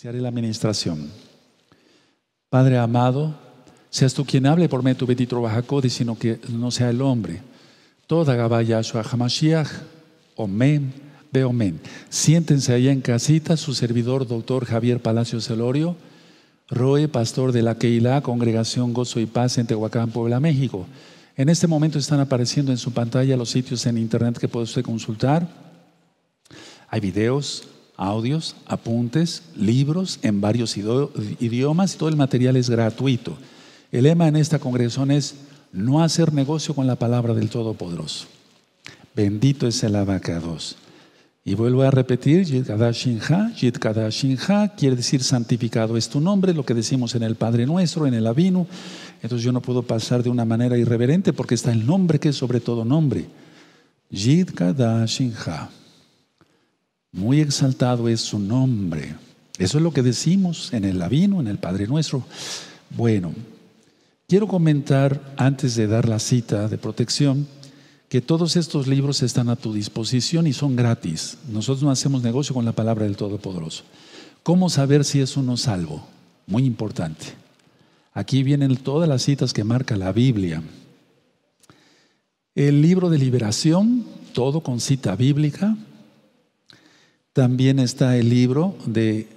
Se haré la administración. Padre amado, seas tú quien hable por medio tu bendito sino que no sea el hombre. Toda Gabaya Yahshua Hamashiach, Omen, Beomen. Siéntense allá en casita, su servidor, doctor Javier Palacio Celorio, Roe, pastor de la Keilah, Congregación Gozo y Paz en Tehuacán, Puebla, México. En este momento están apareciendo en su pantalla los sitios en internet que puede usted consultar. Hay videos, audios, apuntes, libros en varios idiomas y todo el material es gratuito. El lema en esta congregación es no hacer negocio con la palabra del Todopoderoso. Bendito es el abacados. Y vuelvo a repetir, Yid Kadashinha quiere decir santificado es tu nombre, lo que decimos en el Padre Nuestro, en el Avino. Entonces yo no puedo pasar de una manera irreverente porque está el nombre que es sobre todo nombre. Yid Kadashinha. Muy exaltado es su nombre. Eso es lo que decimos en el Avino, en el Padre Nuestro. Bueno, quiero comentar, antes de dar la cita de protección, que todos estos libros están a tu disposición y son gratis. Nosotros no hacemos negocio con la palabra del Todopoderoso. ¿Cómo saber si es uno salvo? Muy importante. Aquí vienen todas las citas que marca la Biblia. El libro de liberación, todo con cita bíblica, también está el libro de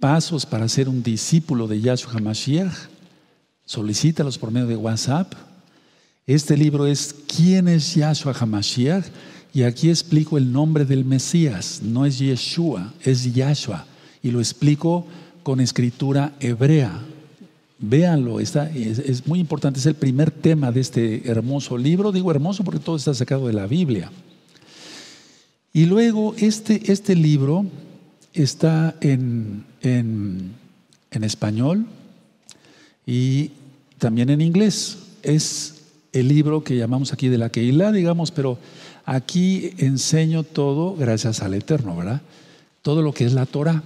Pasos para ser un discípulo de Yahshua HaMashiach. Solicítalos por medio de WhatsApp. Este libro es ¿Quién es Yahshua HaMashiach? Y aquí explico el nombre del Mesías. No es Yeshua, es Yahshua. Y lo explico con escritura hebrea. Véanlo, está, es, es muy importante. Es el primer tema de este hermoso libro. Digo hermoso porque todo está sacado de la Biblia. Y luego este, este libro está en, en, español y también en inglés. Es el libro que llamamos aquí de la Keilah, digamos, pero aquí enseño todo gracias al Eterno, ¿verdad? Todo lo que es la Torah.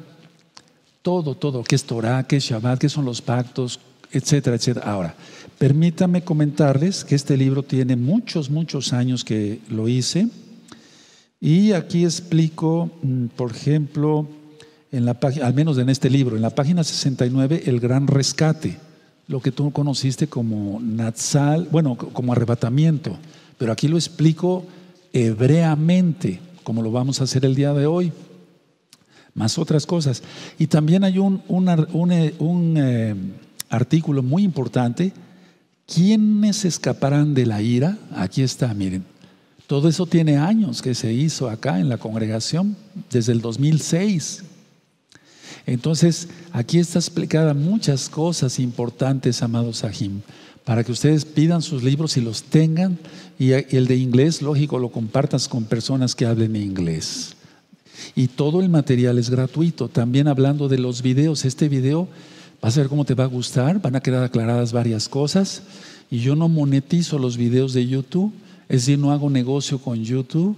Todo, todo, qué es Torah, qué es Shabbat, qué son los pactos, etcétera, etcétera. Ahora, permítanme comentarles que este libro tiene muchos, muchos años que lo hice y aquí explico, mm, por ejemplo, en la al menos en este libro, en la página 69, el gran rescate, lo que tú conociste como Natsal, bueno, como arrebatamiento, pero aquí lo explico hebreamente, como lo vamos a hacer el día de hoy, más otras cosas. Y también hay un, eh, eh, artículo muy importante, ¿quiénes escaparán de la ira? Aquí está, miren. Todo eso tiene años que se hizo acá en la congregación, desde el 2006. Entonces, aquí está explicada muchas cosas importantes, amados Sahim, para que ustedes pidan sus libros y los tengan. Y el de inglés, lógico, lo compartas con personas que hablen inglés. Y todo el material es gratuito. También hablando de los videos, este video, vas a ver cómo te va a gustar, van a quedar aclaradas varias cosas. Y yo no monetizo los videos de YouTube es decir, no hago negocio con YouTube,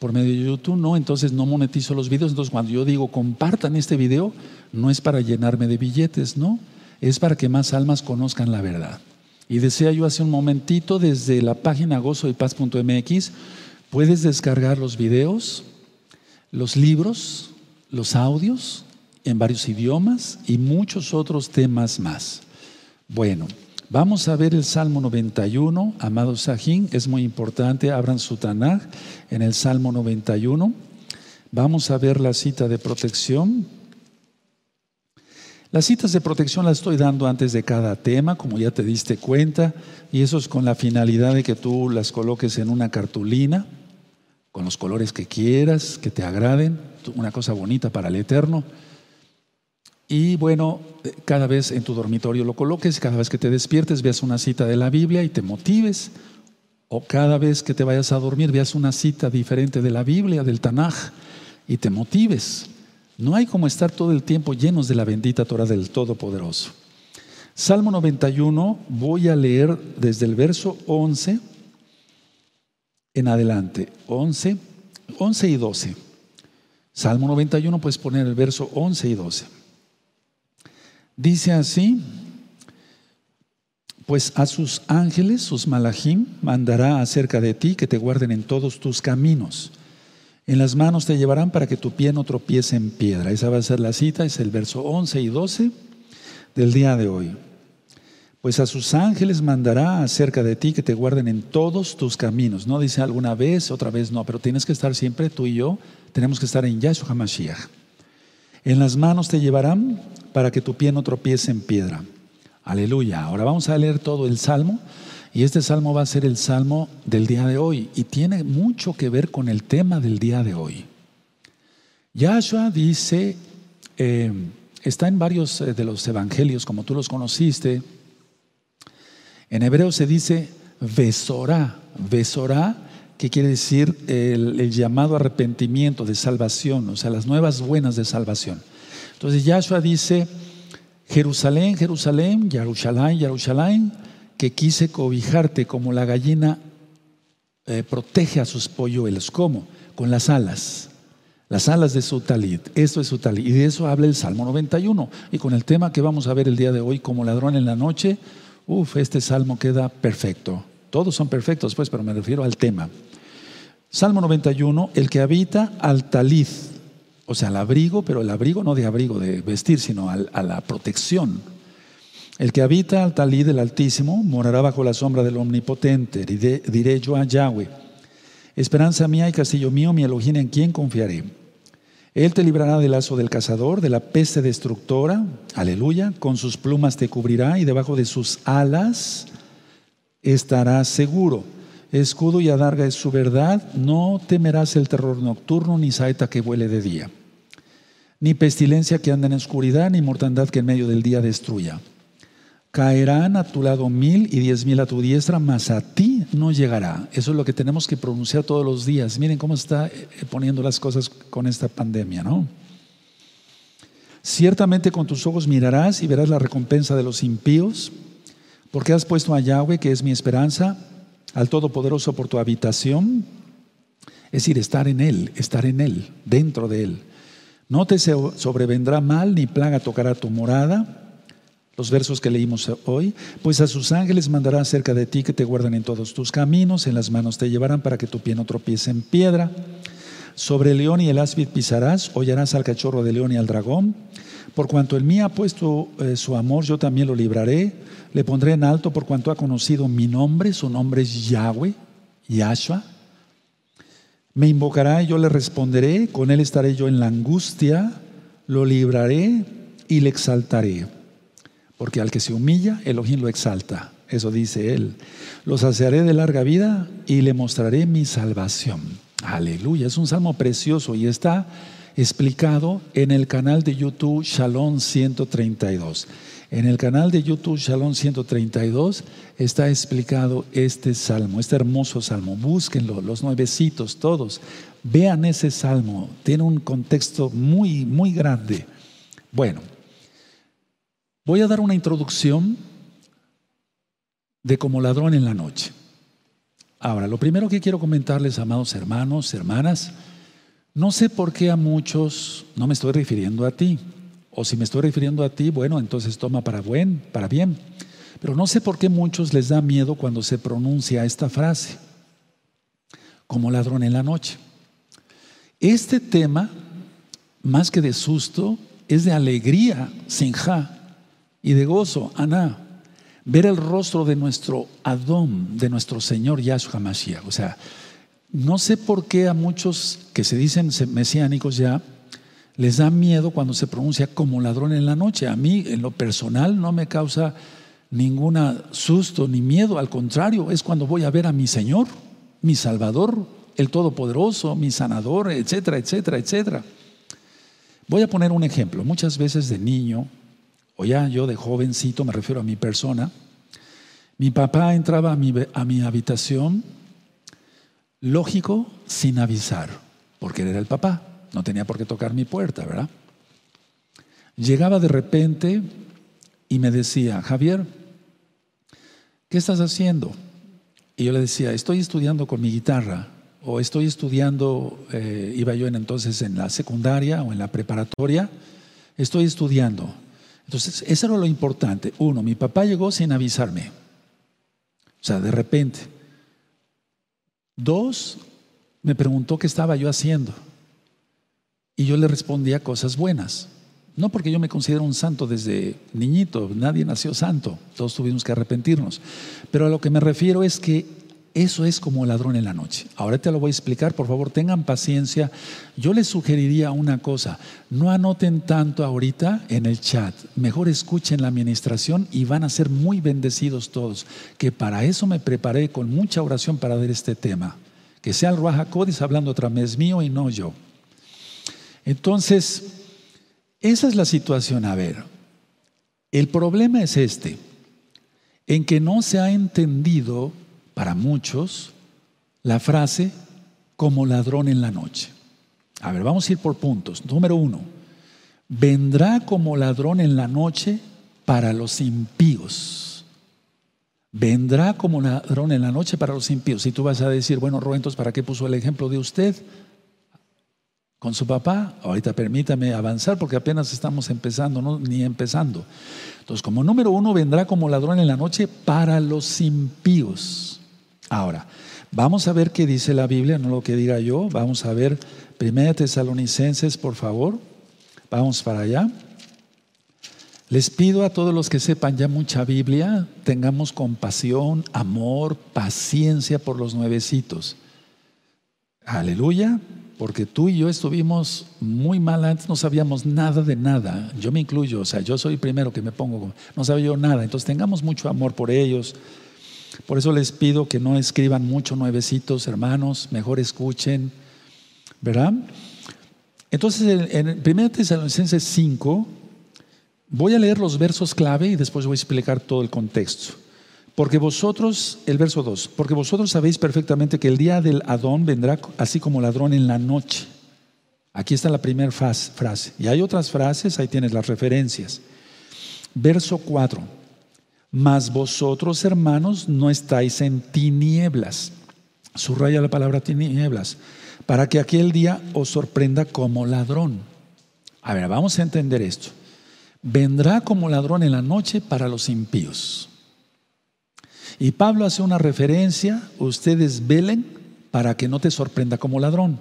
por medio de YouTube, no, entonces no monetizo los videos. Entonces, cuando yo digo compartan este video, no es para llenarme de billetes, no, es para que más almas conozcan la verdad. Y decía yo hace un momentito, desde la página gozoypaz.mx, puedes descargar los videos, los libros, los audios en varios idiomas y muchos otros temas más. Bueno. Vamos a ver el Salmo 91, amado Sajín, es muy importante, abran su Tanaj en el Salmo 91. Vamos a ver la cita de protección. Las citas de protección las estoy dando antes de cada tema, como ya te diste cuenta, y eso es con la finalidad de que tú las coloques en una cartulina, con los colores que quieras, que te agraden, una cosa bonita para el Eterno. Y bueno, cada vez en tu dormitorio lo coloques, cada vez que te despiertes veas una cita de la Biblia y te motives. O cada vez que te vayas a dormir veas una cita diferente de la Biblia, del Tanaj, y te motives. No hay como estar todo el tiempo llenos de la bendita Torah del Todopoderoso. Salmo 91, voy a leer desde el verso 11 en adelante. 11, 11 y 12. Salmo 91, puedes poner el verso 11 y 12. Dice así, pues a sus ángeles, sus malachim, mandará acerca de ti que te guarden en todos tus caminos. En las manos te llevarán para que tu pie no tropiece en piedra. Esa va a ser la cita, es el verso 11 y 12 del día de hoy. Pues a sus ángeles mandará acerca de ti que te guarden en todos tus caminos. No dice alguna vez, otra vez no, pero tienes que estar siempre, tú y yo, tenemos que estar en Yahshua HaMashiach. En las manos te llevarán para que tu pie no tropiece en piedra. Aleluya. Ahora vamos a leer todo el salmo. Y este salmo va a ser el salmo del día de hoy y tiene mucho que ver con el tema del día de hoy. Yahshua dice, eh, está en varios eh, de los evangelios, como tú los conociste. En hebreo se dice Besorá. Besorá, que quiere decir el, el, llamado arrepentimiento de salvación, o sea, las nuevas buenas de salvación. Entonces Yahshua dice, Jerusalén, Jerusalén, Jerusalén, Jerusalén, que quise cobijarte como la gallina eh, protege a sus polluelos. ¿Cómo? Con las alas. Las alas de su talit. Esto es su talit. Y de eso habla el Salmo 91. Y con el tema que vamos a ver el día de hoy, como ladrón en la noche, uff, este salmo queda perfecto. Todos son perfectos, pues, pero me refiero al tema. Salmo 91, el que habita al talit, o sea, al abrigo, pero el abrigo no de abrigo de vestir, sino a la protección el que habita al talí del Altísimo morará bajo la sombra del Omnipotente. Diré, yo a Yahweh, esperanza mía y castillo mío, mi Elohim en quien confiaré. Él te librará del lazo del cazador, de la peste destructora, aleluya, con sus plumas te cubrirá y debajo de sus alas estarás seguro. Escudo y adarga es su verdad, no temerás el terror nocturno ni saeta que vuele de día, ni pestilencia que anda en oscuridad, ni mortandad que en medio del día destruya. Caerán a tu lado mil y diez mil a tu diestra, mas a ti no llegará. Eso es lo que tenemos que pronunciar todos los días. Miren cómo está eh, poniendo las cosas con esta pandemia, ¿no? Ciertamente con tus ojos mirarás y verás la recompensa de los impíos, porque has puesto a Yahweh, que es mi esperanza, al Todopoderoso por tu habitación, es decir, estar en Él, estar en Él, dentro de Él. No te sobrevendrá mal ni plaga tocará tu morada los versos que leímos hoy, pues a sus ángeles mandará cerca de ti que te guarden en todos tus caminos, en las manos te llevarán para que tu pie no tropiece en piedra. Sobre el león y el áspid pisarás, hollarás al cachorro de león y al dragón. Por cuanto el mío ha puesto eh, su amor, yo también lo libraré. Le pondré en alto por cuanto ha conocido mi nombre, su nombre es Yahweh, Yahshua. Me invocará y yo le responderé, con él estaré yo en la angustia, lo libraré y le exaltaré. Porque al que se humilla, Elohim lo exalta. Eso dice él. Lo saciaré de larga vida y le mostraré mi salvación. Aleluya. Es un salmo precioso y está explicado en el canal de YouTube Shalom 132. En el canal de YouTube Shalom 132 está explicado este salmo, este hermoso salmo. Búsquenlo, los nuevecitos, todos. Vean ese salmo. Tiene un contexto muy, muy grande. Bueno, Voy a dar una introducción de como ladrón en la noche. Ahora, lo primero que quiero comentarles, amados hermanos, hermanas, no sé por qué a muchos no me estoy refiriendo a ti. O si me estoy refiriendo a ti, bueno, entonces toma para buen, para bien. Pero no sé por qué muchos les da miedo cuando se pronuncia esta frase, como ladrón en la noche. Este tema, más que de susto, es de alegría, sinja y de gozo, Ana, ver el rostro de nuestro Adón, de nuestro Señor Yahshua Mashiach. O sea, no sé por qué a muchos que se dicen mesiánicos ya les da miedo cuando se pronuncia como ladrón en la noche. A mí, en lo personal, no me causa ningún susto ni miedo. Al contrario, es cuando voy a ver a mi Señor, mi Salvador, el Todopoderoso, mi Sanador, etcétera, etcétera, etcétera. Voy a poner un ejemplo. Muchas veces de niño o ya yo de jovencito, me refiero a mi persona, mi papá entraba a mi, habitación, lógico, sin avisar, porque él era el papá, no tenía por qué tocar mi puerta, ¿verdad? Llegaba de repente y me decía, Javier, ¿qué estás haciendo? Y yo le decía, estoy estudiando con mi guitarra, o estoy estudiando, eh, iba yo en, entonces en la secundaria o en la preparatoria, estoy estudiando. Entonces, eso era lo importante. Uno, mi papá llegó sin avisarme. O sea, de repente. Dos, me preguntó qué estaba yo haciendo. Y yo le respondía cosas buenas. No porque yo me considero un santo desde niñito, nadie nació santo, todos tuvimos que arrepentirnos. Pero a lo que me refiero es que eso es como ladrón en la noche. Ahora te lo voy a explicar, por favor, tengan paciencia. Yo les sugeriría una cosa, no anoten tanto ahorita en el chat, mejor escuchen la administración y van a ser muy bendecidos todos, que para eso me preparé con mucha oración para ver este tema. Que sea el Ruaja Codis hablando otra vez mío y no yo. Entonces, esa es la situación. A ver, el problema es este, en que no se ha entendido para muchos la frase como ladrón en la noche. A ver, vamos a ir por puntos. Número uno, vendrá como ladrón en la noche para los impíos. Vendrá como ladrón en la noche para los impíos. Si tú vas a decir, bueno, Ruentos, ¿para qué puso el ejemplo de usted? con su papá. Ahorita permítame avanzar porque apenas estamos empezando, no, ni empezando. Entonces, como número uno, vendrá como ladrón en la noche para los impíos. Ahora, vamos a ver qué dice la Biblia, no lo que diga yo. Vamos a ver Primera Tesalonicenses, por favor. Vamos para allá. Les pido a todos los que sepan ya mucha Biblia, tengamos compasión, amor, paciencia por los nuevecitos. Aleluya porque tú y yo estuvimos muy mal antes, no sabíamos nada de nada. Yo me incluyo, o sea, yo soy el primero que me pongo, no sabía yo nada. Entonces tengamos mucho amor por ellos. Por eso les pido que no escriban mucho nuevecitos, hermanos, mejor escuchen, ¿verdad? Entonces, en 1 Tesalonicenses 5, voy a leer los versos clave y después voy a explicar todo el contexto. Porque vosotros, el verso 2, porque vosotros sabéis perfectamente que el día del Adón vendrá así como ladrón en la noche. Aquí está la primera frase. Y hay otras frases, ahí tienes las referencias. Verso 4. Mas vosotros, hermanos, no estáis en tinieblas. Subraya la palabra tinieblas. Para que aquel día os sorprenda como ladrón. A ver, vamos a entender esto. Vendrá como ladrón en la noche para los impíos. Y Pablo hace una referencia, ustedes velen para que no te sorprenda como ladrón.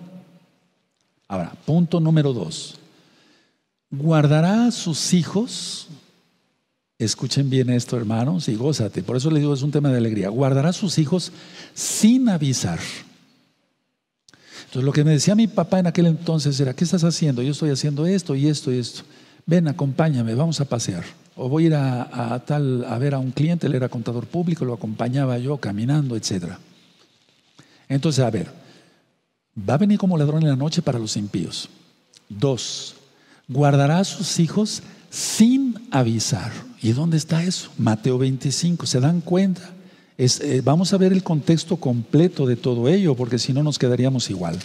Ahora, punto número dos. Guardará a sus hijos, escuchen bien esto hermanos y gózate, por eso les digo es un tema de alegría, guardará a sus hijos sin avisar. Entonces lo que me decía mi papá en aquel entonces era, ¿qué estás haciendo? Yo estoy haciendo esto y esto y esto. Ven, acompáñame, vamos a pasear o voy a ir a, tal a ver a un cliente, él era contador público, lo acompañaba yo caminando, etc. Entonces, a ver, va a venir como ladrón en la noche para los impíos. Dos, guardará a sus hijos sin avisar. ¿Y dónde está eso? Mateo 25, ¿se dan cuenta? Eh, vamos a ver el contexto completo de todo ello, porque si no nos quedaríamos igual.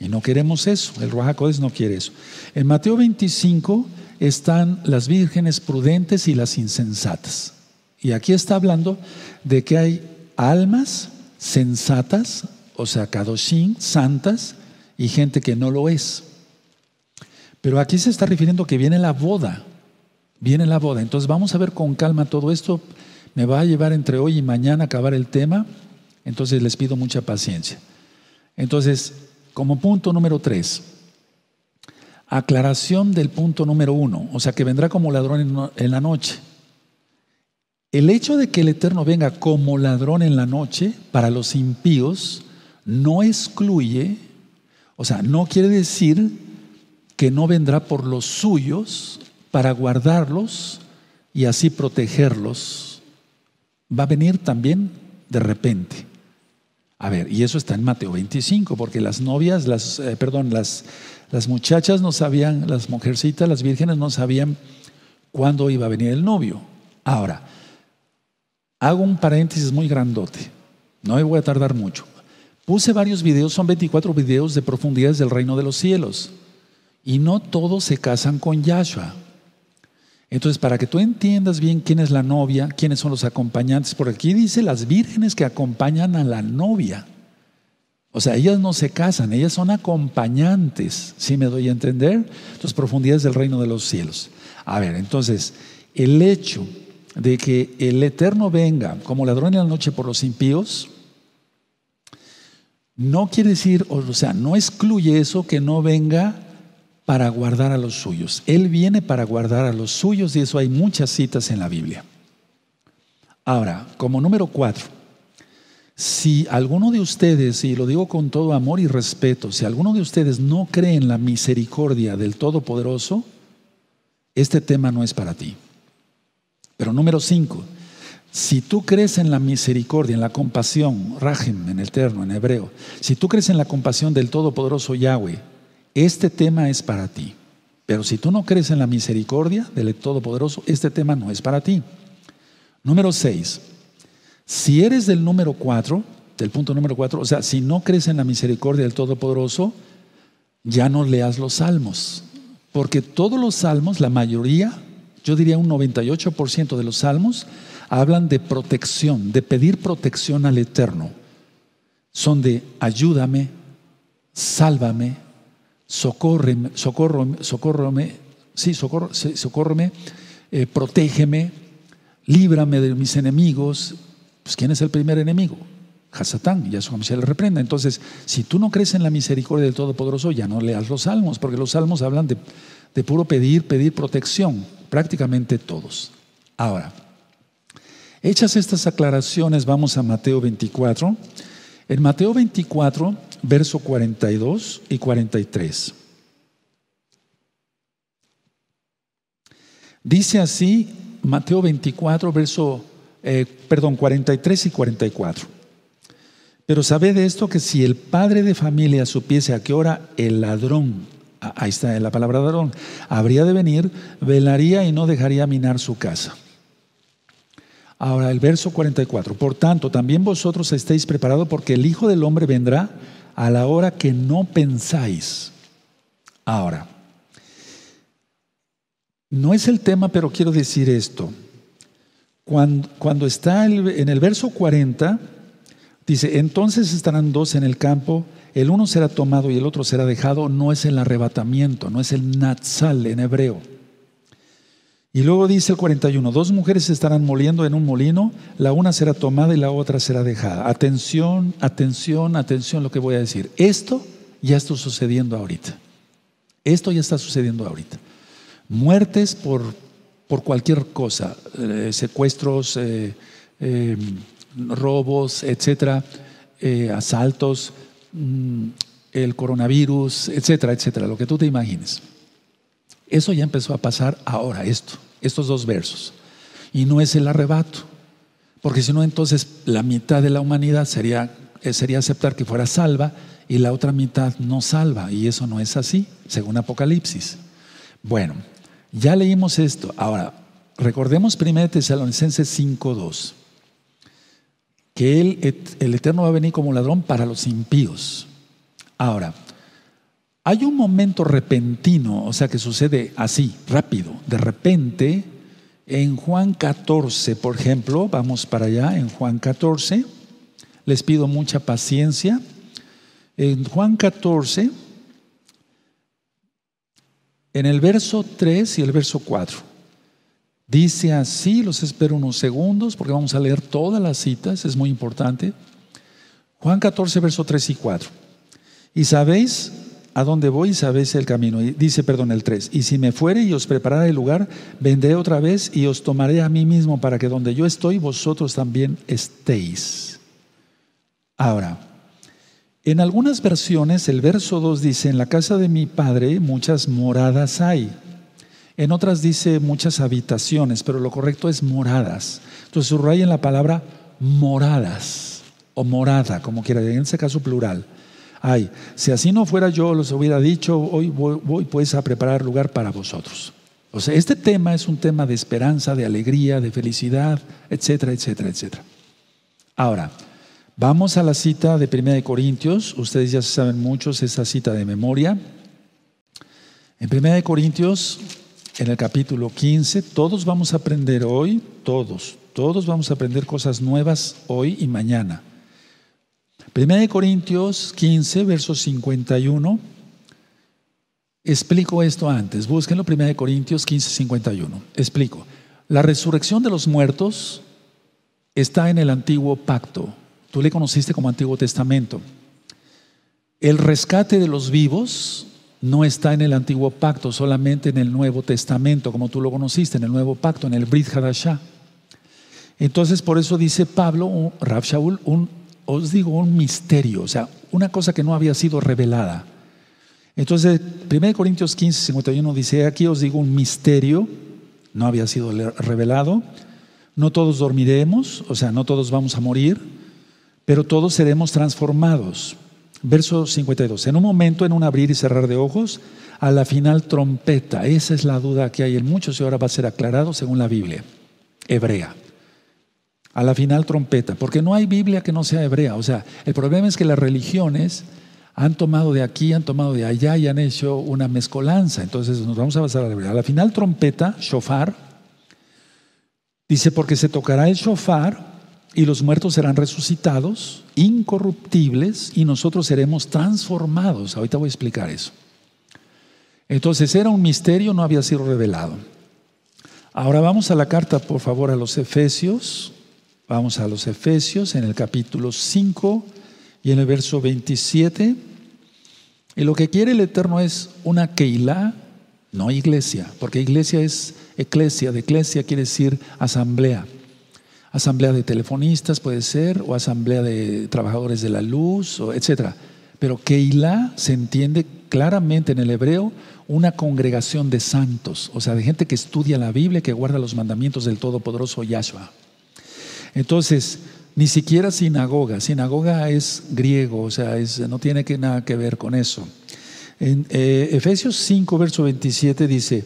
Y no queremos eso, el Ruajacodes no quiere eso. En Mateo 25 están las vírgenes prudentes y las insensatas. Y aquí está hablando de que hay almas sensatas, o sea, kadoshim, santas, y gente que no lo es. Pero aquí se está refiriendo que viene la boda, viene la boda. Entonces vamos a ver con calma todo esto. Me va a llevar entre hoy y mañana a acabar el tema, entonces les pido mucha paciencia. Entonces, como punto número tres, Aclaración del punto número uno, o sea que vendrá como ladrón en la noche. El hecho de que el Eterno venga como ladrón en la noche para los impíos no excluye, o sea, no quiere decir que no vendrá por los suyos para guardarlos y así protegerlos. Va a venir también de repente. A ver, y eso está en Mateo 25, porque las novias, las, eh, perdón, las, las muchachas no sabían, las mujercitas, las vírgenes no sabían cuándo iba a venir el novio. Ahora, hago un paréntesis muy grandote, no me voy a tardar mucho. Puse varios videos, son 24 videos de profundidades del reino de los cielos. Y no todos se casan con Yahshua. Entonces, para que tú entiendas bien quién es la novia, quiénes son los acompañantes, por aquí dice las vírgenes que acompañan a la novia. O sea, ellas no se casan, ellas son acompañantes, ¿sí me doy a entender? Entonces, profundidades del reino de los cielos. A ver, entonces, el hecho de que el Eterno venga como ladrón en la noche por los impíos, No quiere decir, o sea, no excluye eso que no venga para guardar a los suyos. Él viene para guardar a los suyos y eso hay muchas citas en la Biblia. Ahora, como número cuatro, si alguno de ustedes, y lo digo con todo amor y respeto, si alguno de ustedes no cree en la misericordia del Todopoderoso, este tema no es para ti. Pero número cinco, si tú crees en la misericordia, en la compasión, Rajem en el terno, en hebreo, si tú crees en la compasión del Todopoderoso Yahweh, este tema es para ti. Pero si tú no crees en la misericordia del Todopoderoso, este tema no es para ti. Número seis, si eres del número cuatro, del punto número cuatro, o sea, si no crees en la misericordia del Todopoderoso, ya no leas los salmos. Porque todos los salmos, la mayoría, yo diría un 98% de los salmos, hablan de protección, de pedir protección al Eterno. Son de ayúdame, sálvame, socórreme, socórreme, sí, socórreme, eh, protégeme, líbrame de mis enemigos, pues ¿quién es el primer enemigo? Hasatán, ya su le reprenda. Entonces, si tú no crees en la misericordia del Todopoderoso, ya no leas los salmos, porque los salmos hablan de, de puro pedir, pedir protección, prácticamente todos. Ahora, hechas estas aclaraciones, vamos a Mateo 24. En Mateo 24, verso 42 y 43. Dice así Mateo 24, verso eh, perdón, 43 y 44. Pero sabed esto que si el padre de familia supiese a qué hora el ladrón, ahí está la palabra ladrón, habría de venir, velaría y no dejaría minar su casa. Ahora el verso 44. Por tanto, también vosotros estéis preparados porque el Hijo del Hombre vendrá a la hora que no pensáis. Ahora, no es el tema, pero quiero decir esto. Cuando, está en el verso 40, dice, entonces estarán dos en el campo, el uno será tomado y el otro será dejado, no es el arrebatamiento, no es el natsal en hebreo. Y luego dice el 41, dos mujeres estarán moliendo en un molino, la una será tomada y la otra será dejada. Atención, atención, atención lo que voy a decir. Esto ya está sucediendo ahorita. Esto ya está sucediendo ahorita. Muertes por por cualquier cosa, eh, secuestros, eh, eh, robos, etcétera, asaltos, mm, el coronavirus, etcétera, etcétera, lo que tú te imagines. Eso ya empezó a pasar ahora, esto, estos dos versos. Y no es el arrebato, porque si no, entonces la mitad de la humanidad sería, sería aceptar que fuera salva y la otra mitad no salva, y eso no es así, según Apocalipsis. Bueno, ya leímos esto. Ahora, recordemos 1 Tesalonicenses 5.2, que el Eterno va a venir como ladrón para los impíos. Ahora, hay un momento repentino, o sea, que sucede así, rápido, de repente, en Juan 14, por ejemplo, vamos para allá, en Juan 14, les pido mucha paciencia. En Juan 14, en el verso 3 y el verso 4. Dice así, los espero unos segundos porque vamos a leer todas las citas, es muy importante. Juan 14, verso 3 y 4. Y sabéis a dónde voy sabéis el camino. Y dice, perdón, el 3. Y si me fuere y os preparara el lugar, vendré otra vez y os tomaré a mí mismo para que donde yo estoy, vosotros también estéis. Ahora, en algunas versiones el verso 2 dice, en la casa de mi padre muchas moradas hay. En otras dice muchas habitaciones, pero lo correcto es moradas. Entonces subrayen la palabra moradas o morada, como quiera, en ese caso plural. Hay. Si así no fuera yo, los hubiera dicho, hoy voy, pues a preparar lugar para vosotros. O sea, este tema es un tema de esperanza, de alegría, de felicidad, etcétera, etcétera, etcétera. Ahora, Vamos a la cita de 1 Corintios. Ustedes ya saben muchos esa cita de memoria. En 1 Corintios, en el capítulo 15, todos vamos a aprender hoy, todos, todos vamos a aprender cosas nuevas hoy y mañana. 1 Corintios 15, verso 51. Explico esto antes. Búsquenlo, 1 Corintios 15, 51. Explico. La resurrección de los muertos está en el antiguo pacto Tú le conociste como Antiguo Testamento. el rescate de los vivos no está en el antiguo pacto, solamente en el Nuevo Testamento, como tú lo conociste, en el Nuevo Pacto, en el Brit Hadashah. Entonces, por eso dice Pablo, Rab Shaul, un, os digo, un misterio, o sea, una cosa que no había sido revelada. Entonces, 1 Corintios 15, 51 dice, aquí os digo un misterio, no había sido revelado, no todos dormiremos, o sea, no todos vamos a morir, pero todos seremos transformados. Verso 52, en un momento, en un abrir y cerrar de ojos, a la final trompeta, esa es la duda que hay en muchos y ahora va a ser aclarado según la Biblia hebrea a la final trompeta, porque no hay Biblia que no sea hebrea. O sea, el problema es que las religiones han tomado de aquí, han tomado de allá y han hecho una mezcolanza. Entonces nos vamos a basar a la hebrea. A la final trompeta, shofar, dice, porque se tocará el shofar y los muertos serán resucitados, incorruptibles, y nosotros seremos transformados. Ahorita voy a explicar eso. Entonces era un misterio, no había sido revelado. Ahora vamos a la carta, por favor, a los Efesios. Vamos a los Efesios en el capítulo 5 y en el verso 27. Y lo que quiere el Eterno es una Keilah, no iglesia, porque iglesia es eclesia, de eclesia quiere decir asamblea. Asamblea de telefonistas puede ser, o asamblea de trabajadores de la luz, etc. Pero Keilah se entiende claramente en el hebreo una congregación de santos, o sea, de gente que estudia la Biblia, que guarda los mandamientos del Todopoderoso Yahshua. Entonces, ni siquiera sinagoga. Sinagoga es griego, o sea, no tiene nada que ver con eso. En eh, Efesios 5, verso 27 dice,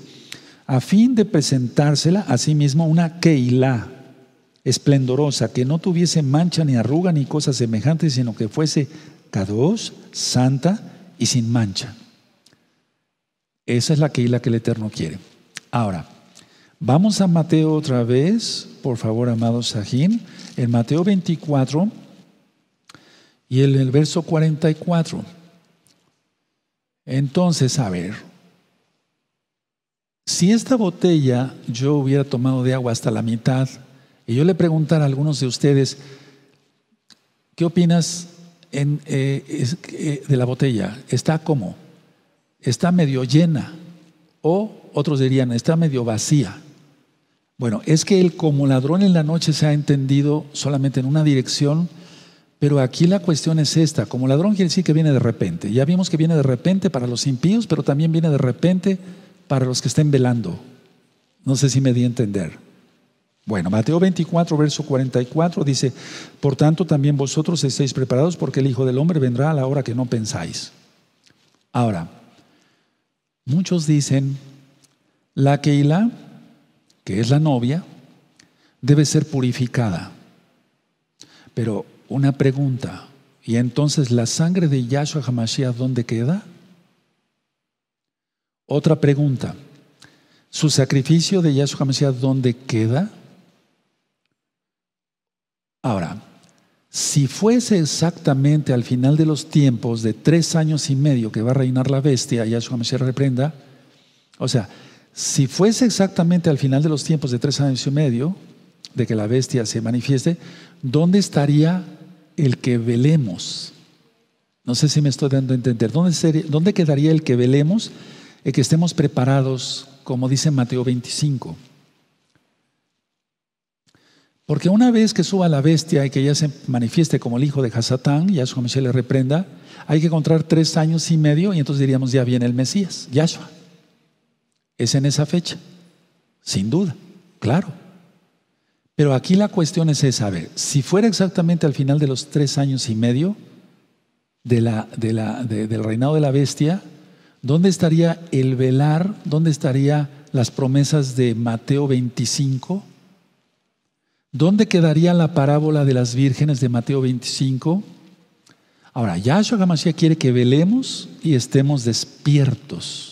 a fin de presentársela a sí mismo una Keilah esplendorosa, que no tuviese mancha ni arruga ni cosas semejantes, sino que fuese kadosh, santa y sin mancha. Esa es la Keilah que el Eterno quiere. Ahora, vamos a Mateo otra vez, por favor, amado Sajín, en Mateo 24 y en el verso 44. Entonces, a ver, si esta botella yo hubiera tomado de agua hasta la mitad y yo le preguntara a algunos de ustedes, ¿qué opinas en, eh, eh, de la botella? ¿Está como? ¿Está medio llena? O otros dirían, está medio vacía. Bueno, es que el como ladrón en la noche se ha entendido solamente en una dirección, pero aquí la cuestión es esta. Como ladrón quiere decir que viene de repente. Ya vimos que viene de repente para los impíos, pero también viene de repente para los que estén velando. No sé si me di a entender. Bueno, Mateo 24, verso 44 dice, por tanto también vosotros estéis preparados porque el Hijo del Hombre vendrá a la hora que no pensáis. Ahora, muchos dicen, la Keilah que es la novia, debe ser purificada. Pero una pregunta, ¿y entonces la sangre de Yahshua HaMashiach dónde queda? Otra pregunta, ¿su sacrificio de Yahshua HaMashiach dónde queda? Ahora, si fuese exactamente al final de los tiempos de tres años y medio que va a reinar la bestia, Yahshua HaMashiach reprenda, o sea, si fuese exactamente al final de los tiempos de tres años y medio, de que la bestia se manifieste, ¿dónde estaría el que velemos? No sé si me estoy dando a entender. ¿Dónde, ¿Dónde quedaría el que velemos? El que estemos preparados, como dice Mateo 25. Porque una vez que suba la bestia y que ya se manifieste como el hijo de Hasatán, Yahshua Mesías le reprenda, hay que encontrar tres años y medio y entonces diríamos ya viene el Mesías, Yahshua es en esa fecha, sin duda, claro. Pero aquí la cuestión es esa, a ver, si fuera exactamente al final de los tres años y medio del reinado de la bestia, ¿dónde estaría el velar? ¿Dónde estarían las promesas de Mateo 25? ¿Dónde quedaría la parábola de las vírgenes de Mateo 25? Ahora, Yahshua Hamashiach quiere que velemos y estemos despiertos.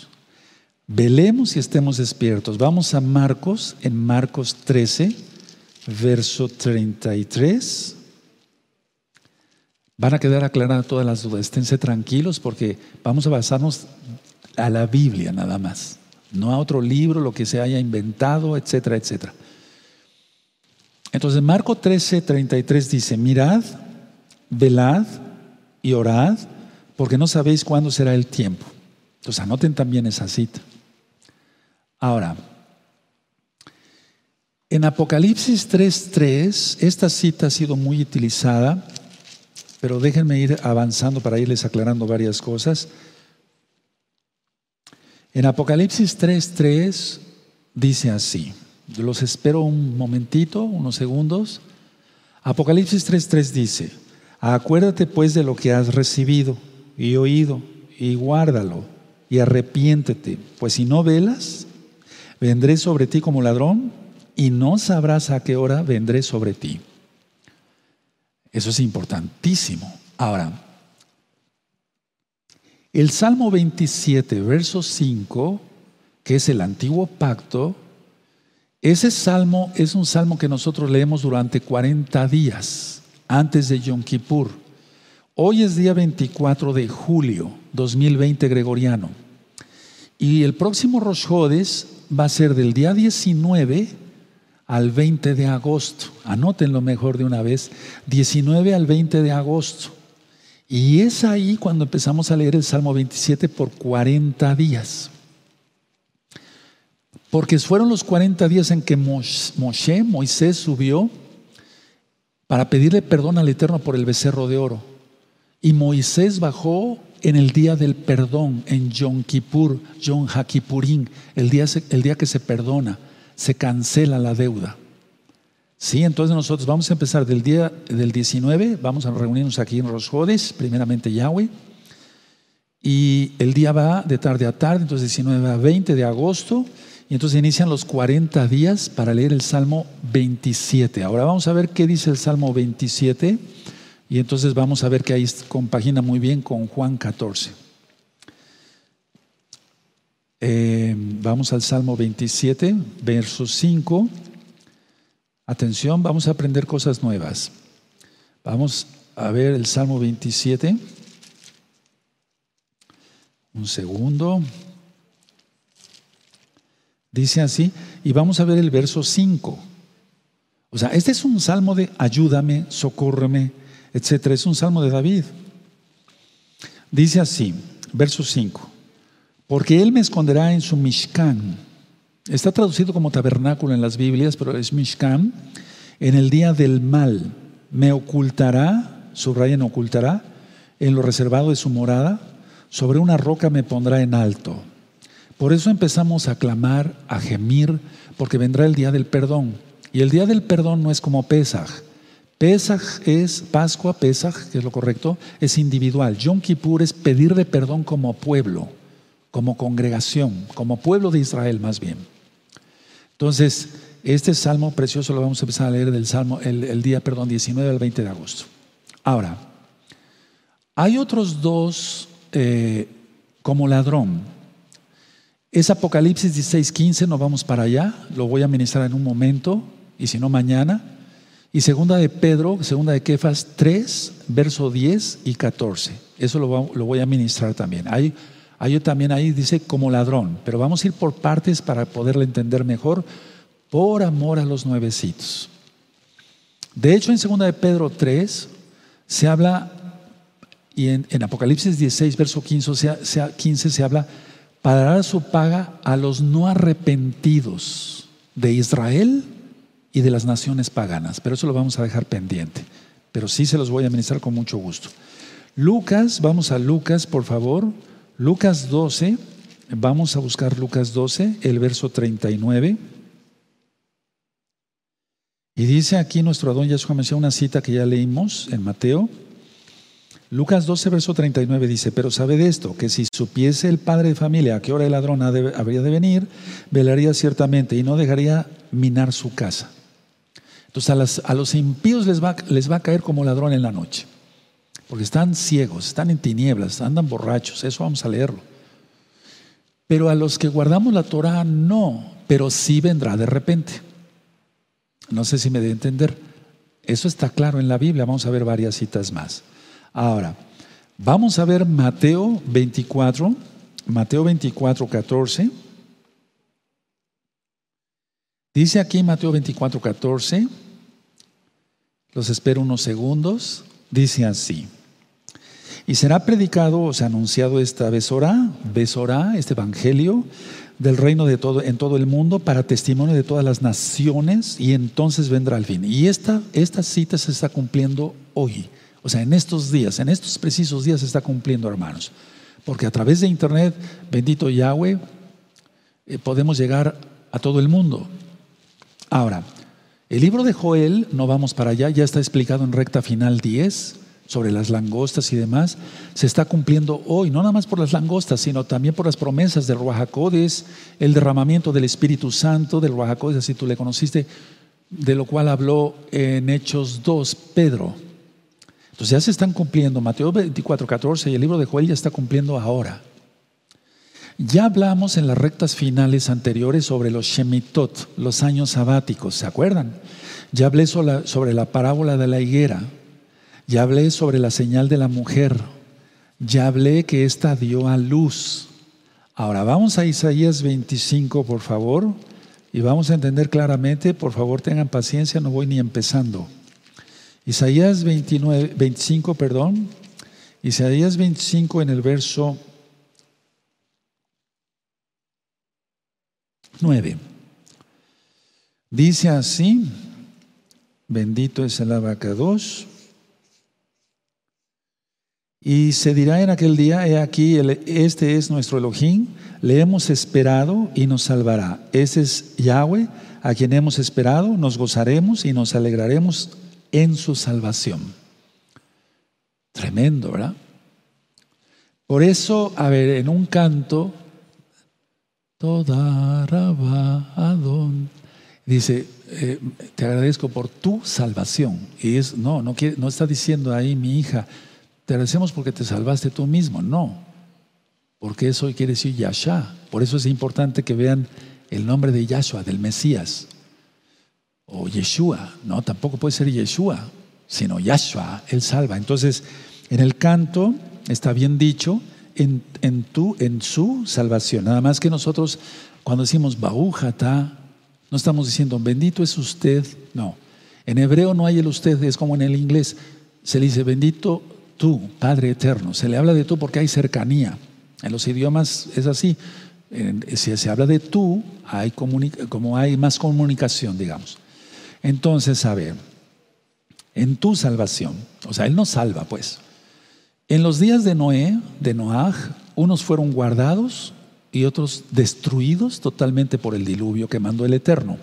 Velemos y estemos despiertos. Vamos a Marcos, en Marcos 13, verso 33. Van a quedar aclaradas todas las dudas. Esténse tranquilos porque vamos a basarnos a la Biblia nada más, no a otro libro, lo que se haya inventado, etcétera, etcétera. Entonces, Marcos 13, 33 dice: Mirad, velad y orad porque no sabéis cuándo será el tiempo. Entonces anoten también esa cita. Ahora, en Apocalipsis 3.3, esta cita ha sido muy utilizada, pero déjenme ir avanzando para irles aclarando varias cosas. En Apocalipsis 3.3 dice así, los espero un momentito, unos segundos. Apocalipsis 3.3 dice, acuérdate pues de lo que has recibido y oído y guárdalo y arrepiéntete, pues si no velas, vendré sobre ti como ladrón y no sabrás a qué hora vendré sobre ti. Eso es importantísimo. Ahora, el Salmo 27, verso 5, que es el antiguo pacto, ese salmo es un salmo que nosotros leemos durante 40 días antes de Yom Kippur. Hoy es día 24 de julio 2020 gregoriano. Y el próximo Rosh Hodes va a ser del día 19 al 20 de agosto. Anótenlo mejor de una vez. 19 al 20 de agosto. Y es ahí cuando empezamos a leer el Salmo 27 por 40 días. Porque fueron los 40 días en que Moshe, Moisés, subió para pedirle perdón al Eterno por el becerro de oro. Y Moisés bajó en el día del perdón, en Yom Kippur, Yom HaKippurim, el día, el día que se perdona, se cancela la deuda. Sí, entonces nosotros vamos a empezar del día del 19, vamos a reunirnos aquí en Rosjodes, primeramente Yahweh, y el día va de tarde a tarde, entonces 19 a 20 de agosto, y entonces inician los 40 días para leer el Salmo 27. Ahora vamos a ver qué dice el Salmo 27 y entonces vamos a ver que ahí compagina muy bien con Juan 14. Eh, vamos al Salmo 27, verso 5. Atención, vamos a aprender cosas nuevas. Vamos a ver el Salmo 27. Un segundo. Dice así, y vamos a ver el verso 5. O sea, este es un salmo de ayúdame, socórreme, etcétera. Es un salmo de David. Dice así, verso 5. Porque él me esconderá en su Mishkan. Está traducido como tabernáculo en las Biblias, pero es Mishkan. En el día del mal me ocultará, subrayen ocultará, en lo reservado de su morada, sobre una roca me pondrá en alto. Por eso empezamos a clamar, a gemir, porque vendrá el día del perdón. Y el día del perdón no es como Pesaj. Pesaj es Pascua, Pesaj, que es lo correcto, es individual. Yom Kippur es pedirle perdón como pueblo, como congregación, como pueblo de Israel más bien. Entonces, este salmo precioso lo vamos a empezar a leer del salmo el, día, perdón, 19 al 20 de agosto. Ahora, hay otros dos eh, como ladrón. Es Apocalipsis 16, 15, nos vamos para allá, lo voy a ministrar en un momento, y si no mañana. Y segunda de Pedro, segunda de Kefas 3, verso 10 y 14. Eso lo, voy a ministrar también. Hay, también ahí dice como ladrón, pero vamos a ir por partes para poderle entender mejor, por amor a los nuevecitos. De hecho, en segunda de Pedro 3 se habla, y en, Apocalipsis 16, verso 15, 15 se habla para dar su paga a los no arrepentidos de Israel y de las naciones paganas. Pero eso lo vamos a dejar pendiente. Pero sí se los voy a ministrar con mucho gusto. Lucas, vamos a Lucas, por favor. Lucas 12, vamos a buscar Lucas 12, el verso 39. Y dice aquí nuestro Adón Yahshua menciona una cita que ya leímos en Mateo. Lucas 12, verso 39 dice, pero sabe de esto, que si supiese el padre de familia a qué hora el ladrón habría de venir, velaría ciertamente y no dejaría minar su casa. Entonces a, los impíos les va, les va a caer como ladrón en la noche, porque están ciegos, están en tinieblas, andan borrachos, eso vamos a leerlo. Pero a los que guardamos la Torah no, pero sí vendrá de repente. No sé si me debe entender. Eso está claro en la Biblia, vamos a ver varias citas más. Ahora, vamos a ver Mateo 24, Mateo 24, 14. Dice aquí Mateo 24, 14, los espero unos segundos, dice así. Y será predicado, o sea, anunciado esta Besorá, Besorá, este evangelio del reino de todo, en todo el mundo para testimonio de todas las naciones y entonces vendrá el fin. Y esta, esta cita se está cumpliendo hoy, o sea, en estos días, en estos precisos días se está cumpliendo, hermanos. Porque a través de Internet, bendito Yahweh, eh, podemos llegar a todo el mundo. Ahora, el libro de Joel, no vamos para allá, ya está explicado en recta final 10 sobre las langostas y demás, se está cumpliendo hoy, no nada más por las langostas, sino también por las promesas del Ruajacodes, el derramamiento del Espíritu Santo, del Ruajacodes, así tú le conociste, de lo cual habló en Hechos 2 Pedro. Entonces ya se están cumpliendo, Mateo 24, 14 y el libro de Joel ya está cumpliendo ahora. Ya hablamos en las rectas finales anteriores sobre los Shemitot, los años sabáticos, ¿se acuerdan? Ya hablé sobre la parábola de la higuera, ya hablé sobre la señal de la mujer, ya hablé que ésta dio a luz. Ahora vamos a Isaías 25, por favor, y vamos a entender claramente, por favor tengan paciencia, no voy ni empezando. Isaías 29, 25, perdón, Isaías 25 en el verso 9. Dice así, bendito es el abacados. Y se dirá en aquel día, he aquí, este es nuestro Elohim, le hemos esperado y nos salvará. Ese es Yahweh, a quien hemos esperado, nos gozaremos y nos alegraremos en su salvación. Tremendo, ¿verdad? Por eso, a ver, en un canto Toda Adón. Dice, eh, te agradezco por tu salvación. Y es, no, no, quiere, no está diciendo ahí mi hija, te agradecemos porque te salvaste tú mismo. No, porque eso quiere decir Yahshua. Por eso es importante que vean el nombre de Yahshua, del Mesías. O Yeshua. No, tampoco puede ser Yeshua, sino Yahshua, Él salva. Entonces, en el canto está bien dicho en, tu, en su salvación. Nada más que nosotros, cuando decimos Baujata, no estamos diciendo bendito es usted, no. En hebreo no hay el usted, es como en el inglés. Se le dice bendito tú, Padre eterno. Se le habla de tú porque hay cercanía. En los idiomas es así. Si se habla de tú, hay como hay más comunicación, digamos. Entonces, a ver, en tu salvación, o sea, Él nos salva, pues. En los días de Noé, de Noaj, unos fueron guardados y otros destruidos totalmente por el diluvio que mandó el Eterno.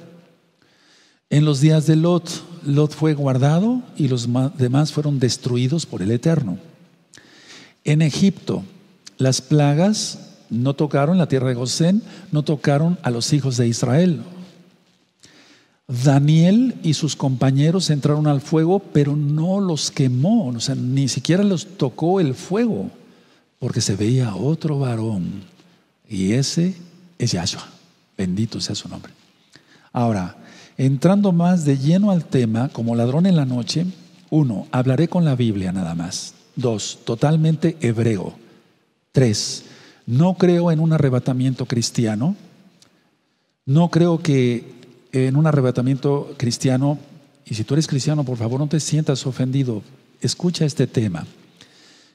En los días de Lot, Lot fue guardado y los demás fueron destruidos por el Eterno. En Egipto, las plagas no tocaron la tierra de Gosén, no tocaron a los hijos de Israel. Daniel y sus compañeros entraron al fuego, pero no los quemó, o sea, ni siquiera los tocó el fuego, porque se veía otro varón, y ese es Yahshua. Bendito sea su nombre. Ahora, entrando más de lleno al tema, como ladrón en la noche, uno, hablaré con la Biblia nada más. Dos, totalmente hebreo. Tres, no creo en un arrebatamiento cristiano. No creo que en un arrebatamiento cristiano, y si tú eres cristiano, por favor no te sientas ofendido, escucha este tema,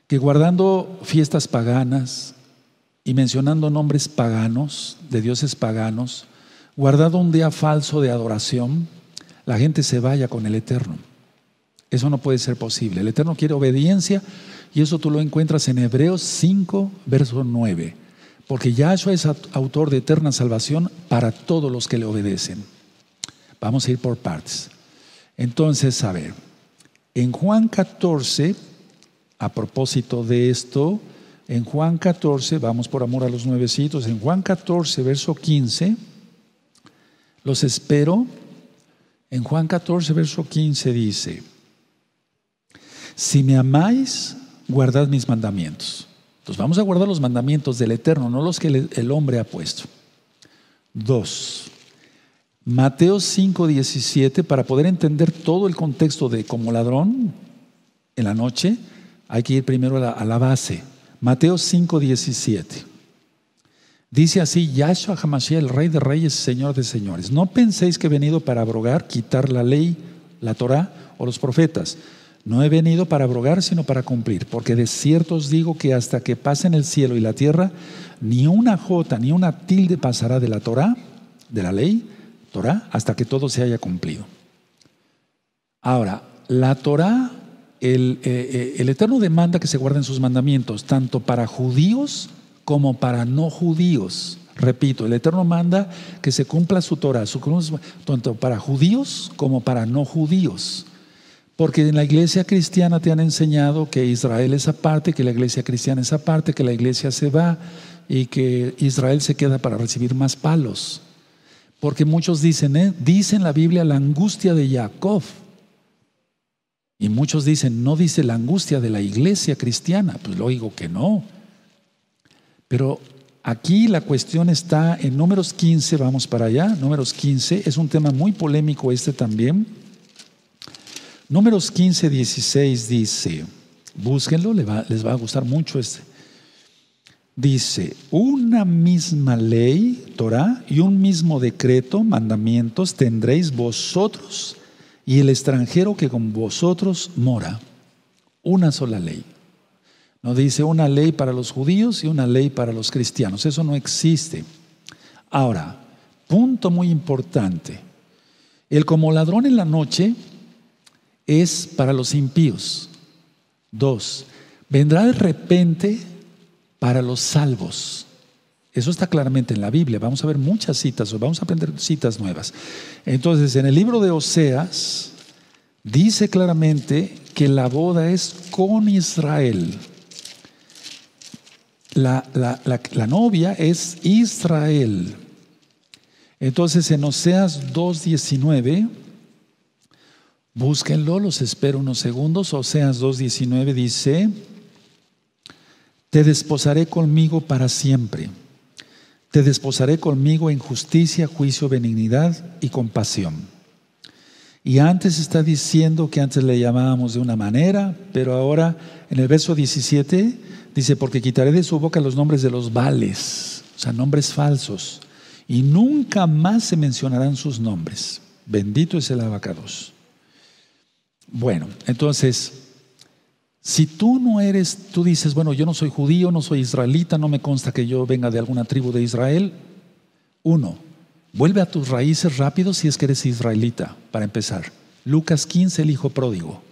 que guardando fiestas paganas y mencionando nombres paganos, de dioses paganos, guardado un día falso de adoración, la gente se vaya con el Eterno. Eso no puede ser posible. El Eterno quiere obediencia y eso tú lo encuentras en Hebreos 5, verso 9. Porque Yahshua es autor de eterna salvación para todos los que le obedecen. Vamos a ir por partes. Entonces, a ver, en Juan 14, a propósito de esto, en Juan 14, vamos por amor a los nuevecitos, en Juan 14, verso 15, los espero. En Juan 14, verso 15 dice, si me amáis, guardad mis mandamientos. Entonces vamos a guardar los mandamientos del Eterno, no los que el hombre ha puesto. Dos, Mateo 5:17, para poder entender todo el contexto de como ladrón en la noche, hay que ir primero a la, base. Mateo 5:17. Dice así, Yahshua Hamashiach, el Rey de Reyes, Señor de Señores. No penséis que he venido para abrogar, quitar la ley, la Torah o los profetas. No he venido para abrogar, sino para cumplir, porque de cierto os digo que hasta que pasen el cielo y la tierra, ni una jota ni una tilde pasará de la Torah, de la ley, Torah, hasta que todo se haya cumplido. Ahora, la Torah, el, eh, eh, el Eterno demanda que se guarden sus mandamientos, tanto para judíos como para no judíos. Repito, el Eterno manda que se cumpla su Torah, su, tanto para judíos como para no judíos. Porque en la iglesia cristiana te han enseñado que Israel es aparte, que la iglesia cristiana es aparte, que la iglesia se va y que Israel se queda para recibir más palos. Porque muchos dicen, ¿eh? dicen la Biblia la angustia de Jacob. Y muchos dicen, no dice la angustia de la iglesia cristiana. Pues lo digo que no. Pero aquí la cuestión está en números 15, vamos para allá. Números 15, es un tema muy polémico este también. Números 15, 16 dice, búsquenlo, va, les va a gustar mucho este dice, una misma ley, Torah, y un mismo decreto, mandamientos, tendréis vosotros y el extranjero que con vosotros mora. Una sola ley. No dice una ley para los judíos y una ley para los cristianos. Eso no existe. Ahora, punto muy importante. El como ladrón en la noche es para los impíos. Dos, vendrá de repente para los salvos. Eso está claramente en la Biblia. Vamos a ver muchas citas, vamos a aprender citas nuevas. Entonces, en el libro de Oseas, dice claramente que la boda es con Israel. La, la novia es Israel. Entonces, en Oseas 2.19, búsquenlo, los espero unos segundos. Oseas 2.19 dice, te desposaré conmigo para siempre. Te desposaré conmigo en justicia, juicio, benignidad y compasión. Y antes está diciendo que antes le llamábamos de una manera, pero ahora en el verso 17 dice, porque quitaré de su boca los nombres de los vales, o sea, nombres falsos, y nunca más se mencionarán sus nombres. Bendito es el abacados. Bueno, entonces, si tú no eres, tú dices, bueno, yo no soy judío, no soy israelita, no me consta que yo venga de alguna tribu de Israel. Uno, vuelve a tus raíces rápido si es que eres israelita, para empezar. Lucas 15, el hijo pródigo.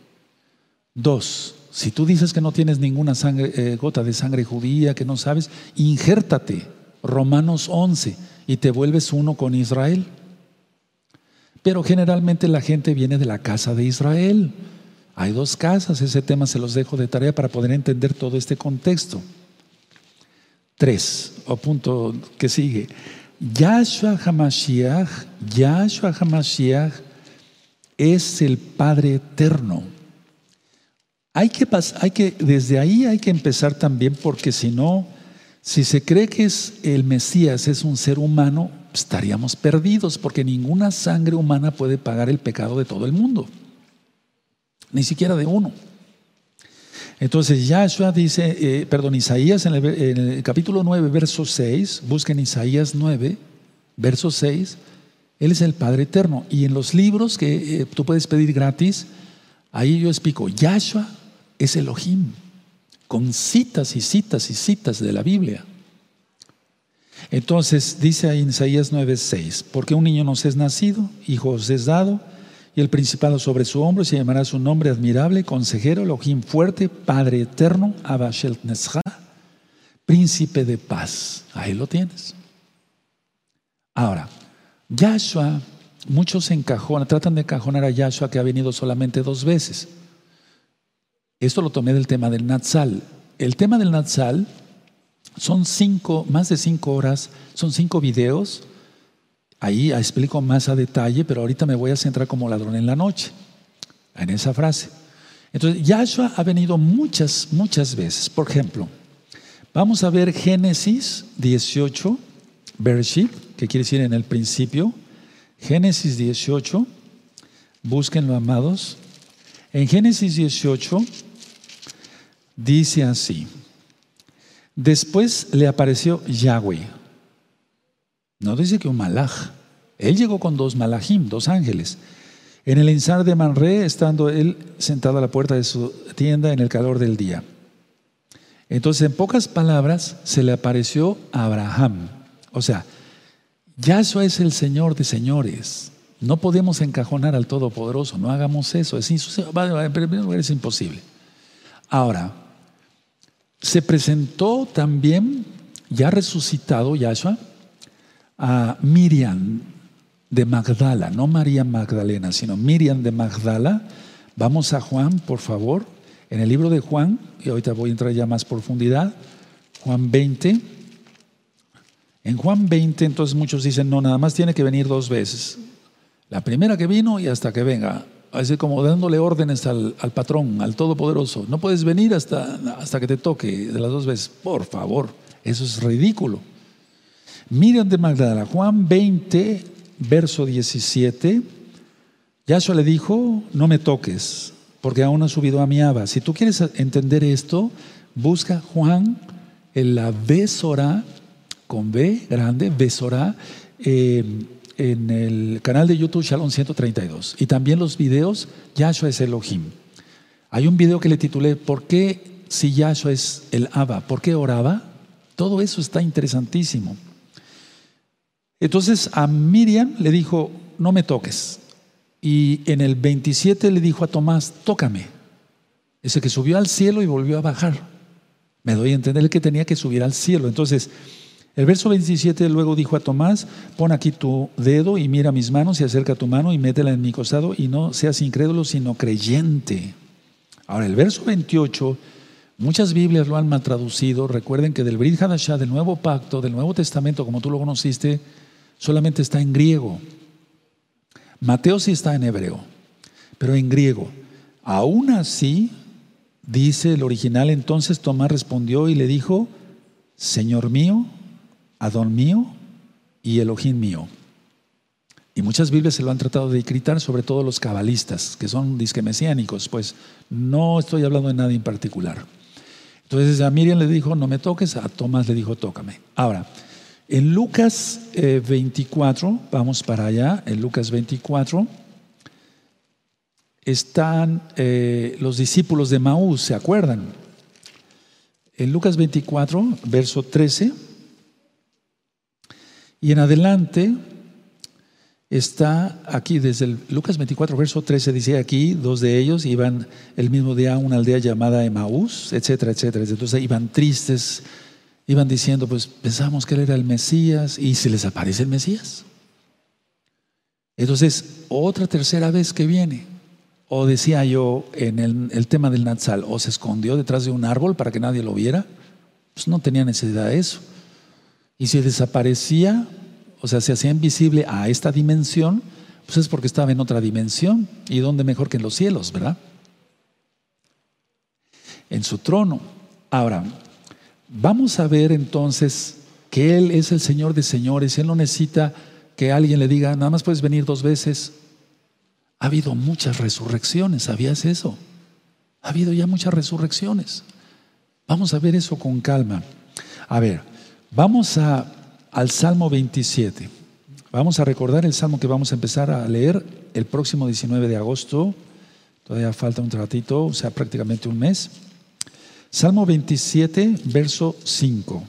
Dos, si tú dices que no tienes ninguna sangre, eh, gota de sangre judía, que no sabes, injértate. Romanos 11 y te vuelves uno con Israel. Pero generalmente la gente viene de la casa de Israel. Hay dos casas, ese tema se los dejo de tarea para poder entender todo este contexto. Tres, o punto que sigue. Yahshua HaMashiach, Yahshua HaMashiach es el Padre eterno. Hay que, hay que, desde ahí hay que empezar también porque si no, si se cree que es el Mesías es un ser humano, estaríamos perdidos porque ninguna sangre humana puede pagar el pecado de todo el mundo ni siquiera de uno. Entonces Yahshua dice, eh, perdón, Isaías en el, capítulo 9, verso 6, busquen Isaías 9, verso 6, Él es el Padre Eterno. Y en los libros que eh, tú puedes pedir gratis, ahí yo explico, Yahshua es Elohim, con citas y citas y citas de la Biblia. Entonces dice ahí en Isaías 9, 6, porque un niño nos es nacido, hijo es dado, y el principado sobre su hombro se llamará su nombre admirable, consejero, Elohim fuerte, Padre eterno, Nesha, príncipe de paz. Ahí lo tienes. Ahora, Yahshua, muchos encajonan, tratan de encajonar a Yahshua que ha venido solamente dos veces. Esto lo tomé del tema del Natsal. El tema del Natsal son cinco, más de cinco horas, son cinco videos Ahí explico más a detalle, pero ahorita me voy a centrar como ladrón en la noche, en esa frase. Entonces, Yahshua ha venido muchas, muchas veces. Por ejemplo, vamos a ver Génesis 18, Bereshit, que quiere decir en el principio. Génesis 18, búsquenlo, amados. En Génesis 18 dice así: Después le apareció Yahweh no dice que un malaj. Él llegó con dos malajim, dos ángeles. en el ensar de Manré, estando él sentado a la puerta de su tienda en el calor del día. Entonces, en pocas palabras, se le apareció a Abraham. O sea, Yahshua es el Señor de señores. No podemos encajonar al Todopoderoso, no hagamos eso, es, es imposible. Ahora, se presentó también, ya resucitado Yahshua, a Miriam de Magdala, no María Magdalena, sino Miriam de Magdala. Vamos a Juan, por favor, en el libro de Juan, y ahorita voy a entrar ya más profundidad, Juan 20. En Juan 20, entonces muchos dicen, no, nada más tiene que venir dos veces. La primera que vino y hasta que venga. Así como dándole órdenes al, patrón, al Todopoderoso. No puedes venir hasta, hasta que te toque de las dos veces. Por favor, eso es ridículo. Miriam de Magdala, Juan 20, verso 17. Yahshua le dijo, no me toques, porque aún he subido a mi aba. Si tú quieres entender esto, busca Juan en la Besora, con B grande, Besora, eh, en el canal de YouTube Shalom 132 y también los videos Yahshua es Elohim. Hay un video que le titulé ¿Por qué si Yahshua es el Abba? ¿Por qué oraba? Todo eso está interesantísimo. Entonces a Miriam le dijo, no me toques. Y en el 27 le dijo a Tomás, tócame. Ese que subió al cielo y volvió a bajar. Me doy a entender que tenía que subir al cielo. Entonces, el verso 27 luego dijo a Tomás, pon aquí tu dedo y mira mis manos y acerca tu mano y métela en mi costado y no seas incrédulo sino creyente. Ahora el verso 28, muchas Biblias lo han mal traducido. Recuerden que del Brit Hadashah, del Nuevo Pacto, del Nuevo Testamento, como tú lo conociste, solamente está en griego. Mateo sí está en hebreo, pero en griego. Aún así, dice el original, entonces Tomás respondió y le dijo, Señor mío Adón mío y Elohim mío. Y muchas Biblias se lo han tratado de gritar, sobre todo los cabalistas, que son disque mesiánicos, pues no estoy hablando de nada en particular. Entonces a Miriam le dijo, no me toques, a Tomás le dijo, tócame. Ahora, en Lucas 24, eh, vamos para allá, en Lucas 24, están eh, los discípulos de Maús, ¿se acuerdan? En Lucas 24, verso 13. Y en adelante está aquí, desde el Lucas 24, verso 13, dice aquí, dos de ellos iban el mismo día a una aldea llamada Emaús, etcétera, etcétera. Entonces iban tristes, iban diciendo, pues pensamos que él era el Mesías y se les aparece el Mesías. Entonces, otra tercera vez que viene, o decía yo en el, tema del Natsal, o se escondió detrás de un árbol para que nadie lo viera, pues no tenía necesidad de eso. Y si desaparecía, o sea, se hacía invisible a esta dimensión, pues es porque estaba en otra dimensión. ¿Y dónde mejor que en los cielos, verdad? En su trono. Ahora, vamos a ver entonces que Él es el Señor de señores. Él no necesita que alguien le diga, nada más puedes venir dos veces. Ha habido muchas resurrecciones, ¿sabías eso? Ha habido ya muchas resurrecciones. Vamos a ver eso con calma. A ver, Vamos a, al Salmo 27. Vamos a recordar el Salmo que vamos a empezar a leer el próximo 19 de agosto. Todavía falta un ratito, o sea, prácticamente un mes. Salmo 27, verso 5.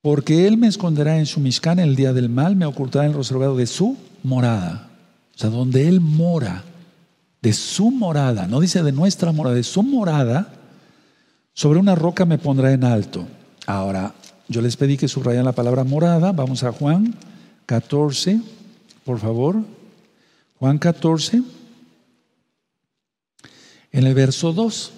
Porque Él me esconderá en su Mishkan el día del mal, me ocultará en el reservado de su morada. O sea, donde Él mora, de su morada, no dice de nuestra morada, de su morada, sobre una roca me pondrá en alto. Ahora, yo les pedí que subrayan la palabra morada. Vamos a Juan 14, por favor. Juan 14, en el verso 2.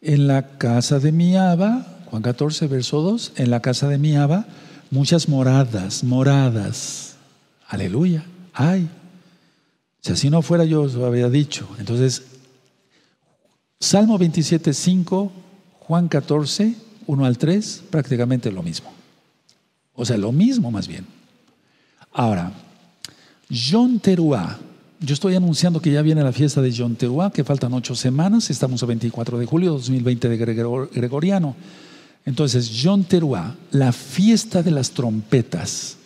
En la casa de mi Abba, Juan 14, verso 2, en la casa de mi Abba, muchas moradas, moradas. Aleluya. Ay. Si así no fuera yo, lo había dicho. Entonces, Salmo 27, 5, Juan 14, 1 al 3, prácticamente lo mismo. O sea, lo mismo más bien. Ahora, John Teruá. Yo estoy anunciando que ya viene la fiesta de John Teruá, que faltan ocho semanas, estamos a 24 de julio de 2020 de Gregoriano. Entonces, John Teruá, la fiesta de las trompetas.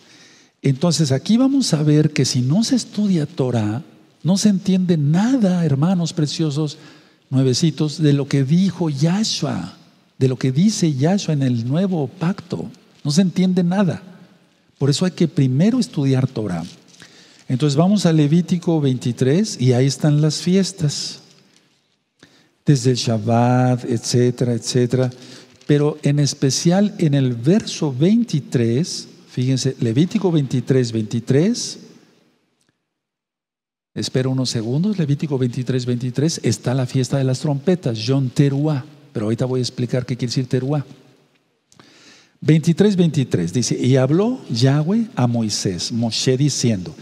Entonces aquí vamos a ver que si no se estudia Torah, no se entiende nada, hermanos preciosos, nuevecitos, de lo que dijo Yahshua, de lo que dice Yahshua en el nuevo pacto. No se entiende nada. Por eso hay que primero estudiar Torah. Entonces vamos a Levítico 23 y ahí están las fiestas, desde el Shabbat, etcétera, etcétera. Pero en especial en el verso 23, fíjense, Levítico 23, 23. Espero unos segundos, Levítico 23, 23, está la fiesta de las trompetas, John Teruá, pero ahorita voy a explicar qué quiere decir Teruá. 23, 23 dice, y habló Yahweh a Moisés, Moshe diciendo,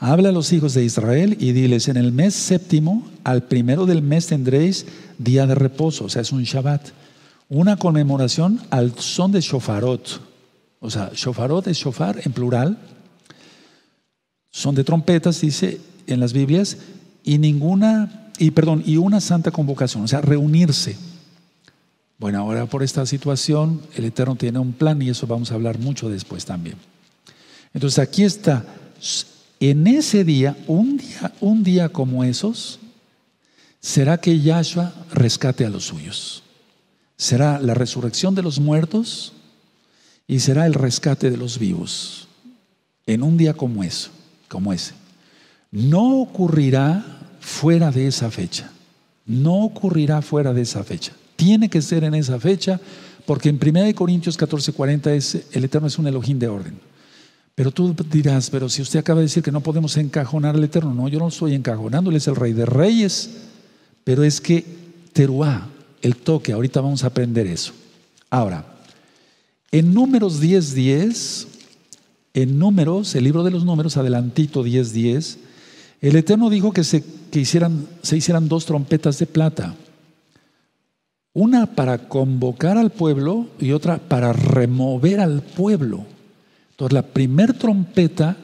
habla a los hijos de Israel y diles, en el mes séptimo, al primero del mes tendréis día de reposo, o sea, es un Shabbat, una conmemoración al son de shofarot, o sea, shofarot es shofar en plural, son de trompetas, dice en las Biblias, y ninguna, y perdón, y una santa convocación, o sea, reunirse. Bueno, ahora por esta situación, el Eterno tiene un plan y eso vamos a hablar mucho después también. Entonces aquí está, en ese día, un día, un día como esos, será que Yahshua rescate a los suyos. Será la resurrección de los muertos y será el rescate de los vivos. En un día como eso, como ese. No ocurrirá fuera de esa fecha. No ocurrirá fuera de esa fecha. Tiene que ser en esa fecha, porque en 1 Corintios 14:40 es el Eterno es un Elohim de orden. Pero tú dirás, pero si usted acaba de decir que no podemos encajonar al Eterno, no, yo no estoy encajonando, Él es el Rey de Reyes, pero es que Teruá, el toque, ahorita vamos a aprender eso. Ahora, en números 10:10, en números, el libro de los números, adelantito 10:10, el Eterno dijo que, se, que hicieran, se hicieran dos trompetas de plata. Una para convocar al pueblo y otra para remover al pueblo. Entonces la primer trompeta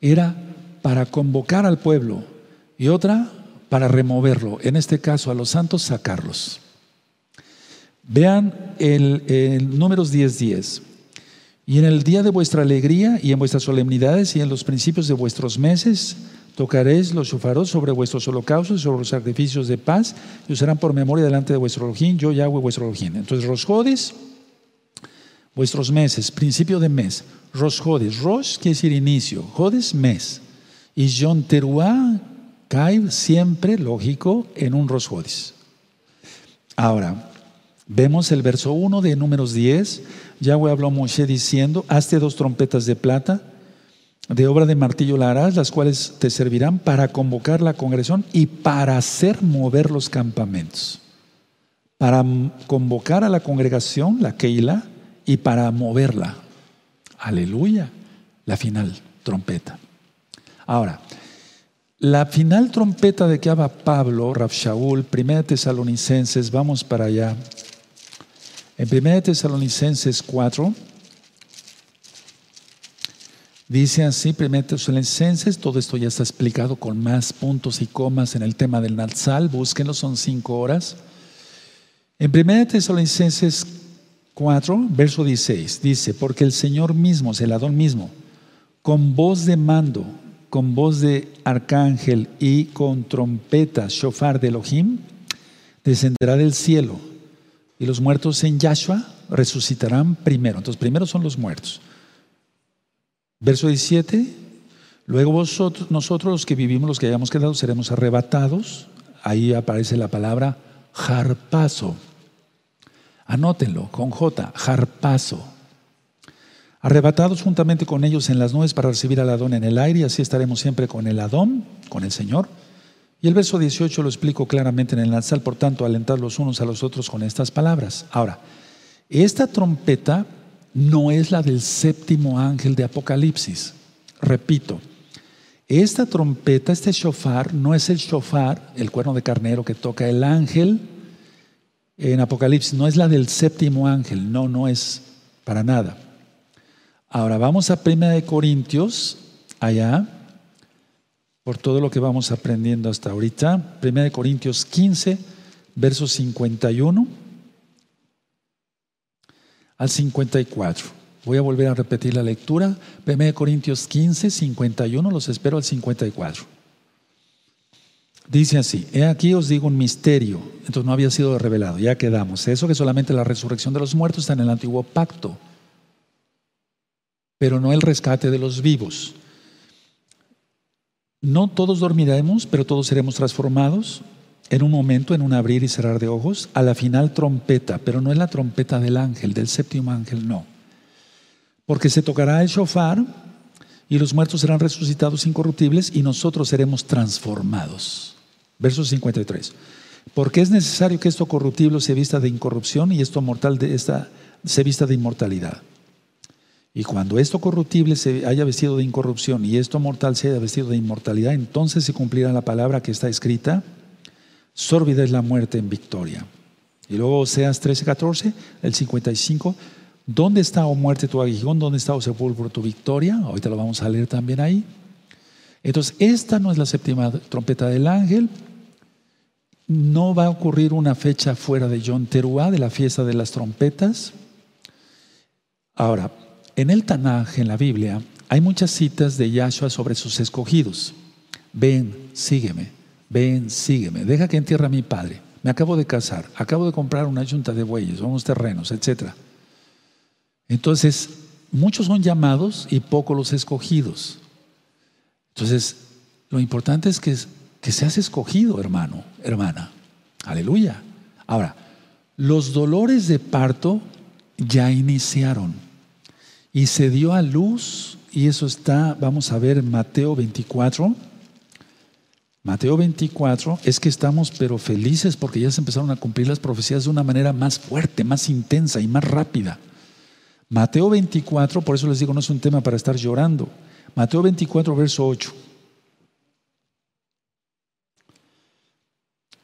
era para convocar al pueblo y otra para removerlo. En este caso a los santos sacarlos. Vean el, números 10:10. Y en el día de vuestra alegría y en vuestras solemnidades y en los principios de vuestros meses Tocaréis los shofaros sobre vuestros holocaustos y sobre los sacrificios de paz y usarán por memoria delante de vuestro Elohim, yo Yahweh vuestro Elohim. Entonces, Rosjodes, vuestros meses, principio de mes. Rosjodes, Rosh quiere decir inicio, Jodes, mes. Y John Teruah cae siempre, lógico, en un Rosjodes. Ahora, vemos el verso 1 de Números 10. Yahweh habló a Moshe diciendo: Hazte dos trompetas de plata de obra de martillo la harás, las cuales te servirán para convocar la congregación y para hacer mover los campamentos. Para convocar a la congregación, la Keila, y para moverla. Aleluya. La final trompeta. Ahora, la final trompeta de que habla Pablo, Rav Shaul, Primera Tesalonicenses, vamos para allá. En Primera Tesalonicenses 4. Dice así, primero Tesalonicenses, todo esto ya está explicado con más puntos y comas en el tema del Natsal, búsquenlo, son cinco horas. En 1 Tesalonicenses 4, verso 16, dice, porque el Señor mismo, el Adón mismo, con voz de mando, con voz de arcángel y con trompeta, shofar de Elohim, descenderá del cielo y los muertos en Yahshua resucitarán primero. Entonces, primero son los muertos. Verso 17, luego vosotros, nosotros los que vivimos, los que hayamos quedado, seremos arrebatados. Ahí aparece la palabra jarpazo. Anótenlo con J, jarpazo. Arrebatados juntamente con ellos en las nubes para recibir al Adón en el aire, y así estaremos siempre con el Adón, con el Señor. Y el verso 18 lo explico claramente en el lanzal, por tanto, alentar los unos a los otros con estas palabras. Ahora, esta trompeta no es la del séptimo ángel de Apocalipsis. Repito, esta trompeta, este shofar, no es el shofar, el cuerno de carnero que toca el ángel en Apocalipsis, no es la del séptimo ángel, no, no es para nada. Ahora vamos a Primera de Corintios, allá, por todo lo que vamos aprendiendo hasta ahorita. Primera de Corintios 15, verso 51 al 54. Voy a volver a repetir la lectura. 1 Corintios 15, 51, los espero al 54. Dice así, he aquí os digo un misterio, entonces no había sido revelado, ya quedamos. Eso que solamente la resurrección de los muertos está en el antiguo pacto, pero no el rescate de los vivos. No todos dormiremos, pero todos seremos transformados en un momento, en un abrir y cerrar de ojos, a la final trompeta, pero no es la trompeta del ángel, del séptimo ángel, no. Porque se tocará el shofar y los muertos serán resucitados incorruptibles y nosotros seremos transformados. Verso 53. Porque es necesario que esto corruptible se vista de incorrupción y esto mortal de esta, se vista de inmortalidad. Y cuando esto corruptible se haya vestido de incorrupción y esto mortal se haya vestido de inmortalidad, entonces se cumplirá la palabra que está escrita, sórbida es la muerte en victoria. Y luego Oseas 13, 14, el 55, ¿dónde está, o oh muerte, tu aguijón? ¿Dónde está, o oh sepulcro, tu victoria? Ahorita lo vamos a leer también ahí. Entonces, esta no es la séptima trompeta del ángel. No va a ocurrir una fecha fuera de John Teruá, de la fiesta de las trompetas. Ahora, en el Tanaj, en la Biblia, hay muchas citas de Yahshua sobre sus escogidos. Ven, sígueme, ven, sígueme, deja que entierre a mi padre. Me acabo de casar, acabo de comprar una yunta de bueyes, unos terrenos, etc. Entonces, muchos son llamados y pocos los escogidos. Entonces, lo importante es que, que seas escogido, hermano, hermana. Aleluya. Ahora, los dolores de parto ya iniciaron y se dio a luz, y eso está, vamos a ver, Mateo 24. Mateo 24 es que estamos pero felices porque ya se empezaron a cumplir las profecías de una manera más fuerte, más intensa y más rápida. Mateo 24, por eso les digo, no es un tema para estar llorando. Mateo 24, verso 8.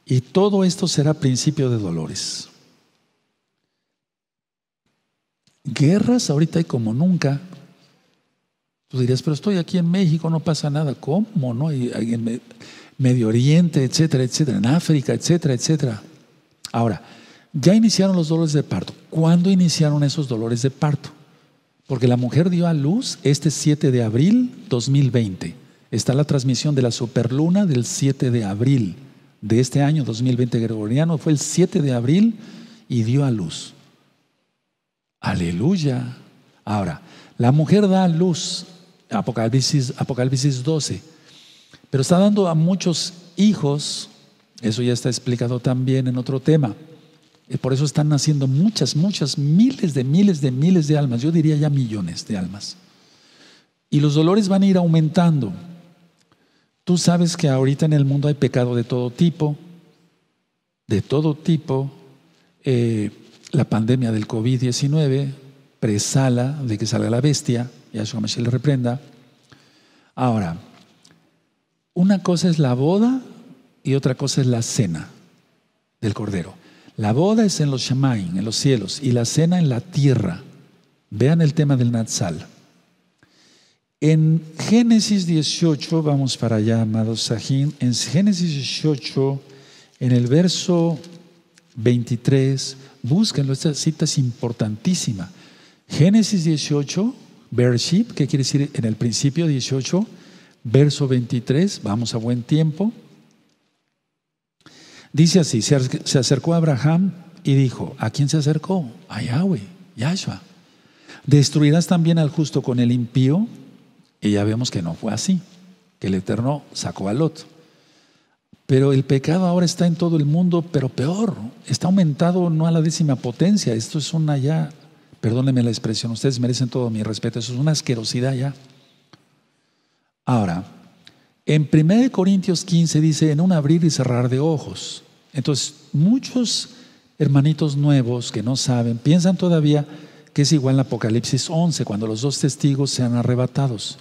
Y todo esto será principio de dolores. Guerras ahorita hay como nunca. Tú dirías, pero estoy aquí en México, no pasa nada. ¿Cómo? No? En Medio Oriente, etcétera, etcétera, en África, etcétera, etcétera. Ahora, ya iniciaron los dolores de parto. ¿Cuándo iniciaron esos dolores de parto? Porque la mujer dio a luz este 7 de abril 2020. Está la transmisión de la superluna del 7 de abril de este año 2020 gregoriano. Fue el 7 de abril y dio a luz. Aleluya. Ahora, la mujer da luz, Apocalipsis, Apocalipsis 12, pero está dando a muchos hijos, eso ya está explicado también en otro tema. Y por eso están naciendo muchas, muchas, miles de miles de miles de almas, yo diría ya millones de almas. Y los dolores van a ir aumentando. Tú sabes que ahorita en el mundo hay pecado de todo tipo, de todo tipo. Eh, la pandemia del COVID-19 presala de que salga la bestia, Yahshua Mashiach le reprenda. Ahora, una cosa es la boda y otra cosa es la cena del Cordero. La boda es en los Shamaim, en los cielos, y la cena en la tierra. Vean el tema del Natsal. En Génesis 18, vamos para allá, amados Sahin, en Génesis 18, en el verso 23, búsquenlo, esta cita es importantísima. Génesis 18, Bereshit, ¿qué quiere decir en el principio 18, verso 23, vamos a buen tiempo. Dice así, se acercó a Abraham y dijo, ¿a quién se acercó? A Yahweh, Yahshua. ¿Destruirás también al justo con el impío? Y ya vemos que no fue así, que el Eterno sacó a Lot. Pero el pecado ahora está en todo el mundo, pero peor, está aumentado no a la décima potencia. Esto es una ya, perdónenme la expresión, ustedes merecen todo mi respeto, eso es una asquerosidad ya. Ahora, en 1 Corintios 15 dice, en un abrir y cerrar de ojos. Entonces, muchos hermanitos nuevos que no saben, piensan todavía que es igual en Apocalipsis 11, cuando los dos testigos sean arrebatados.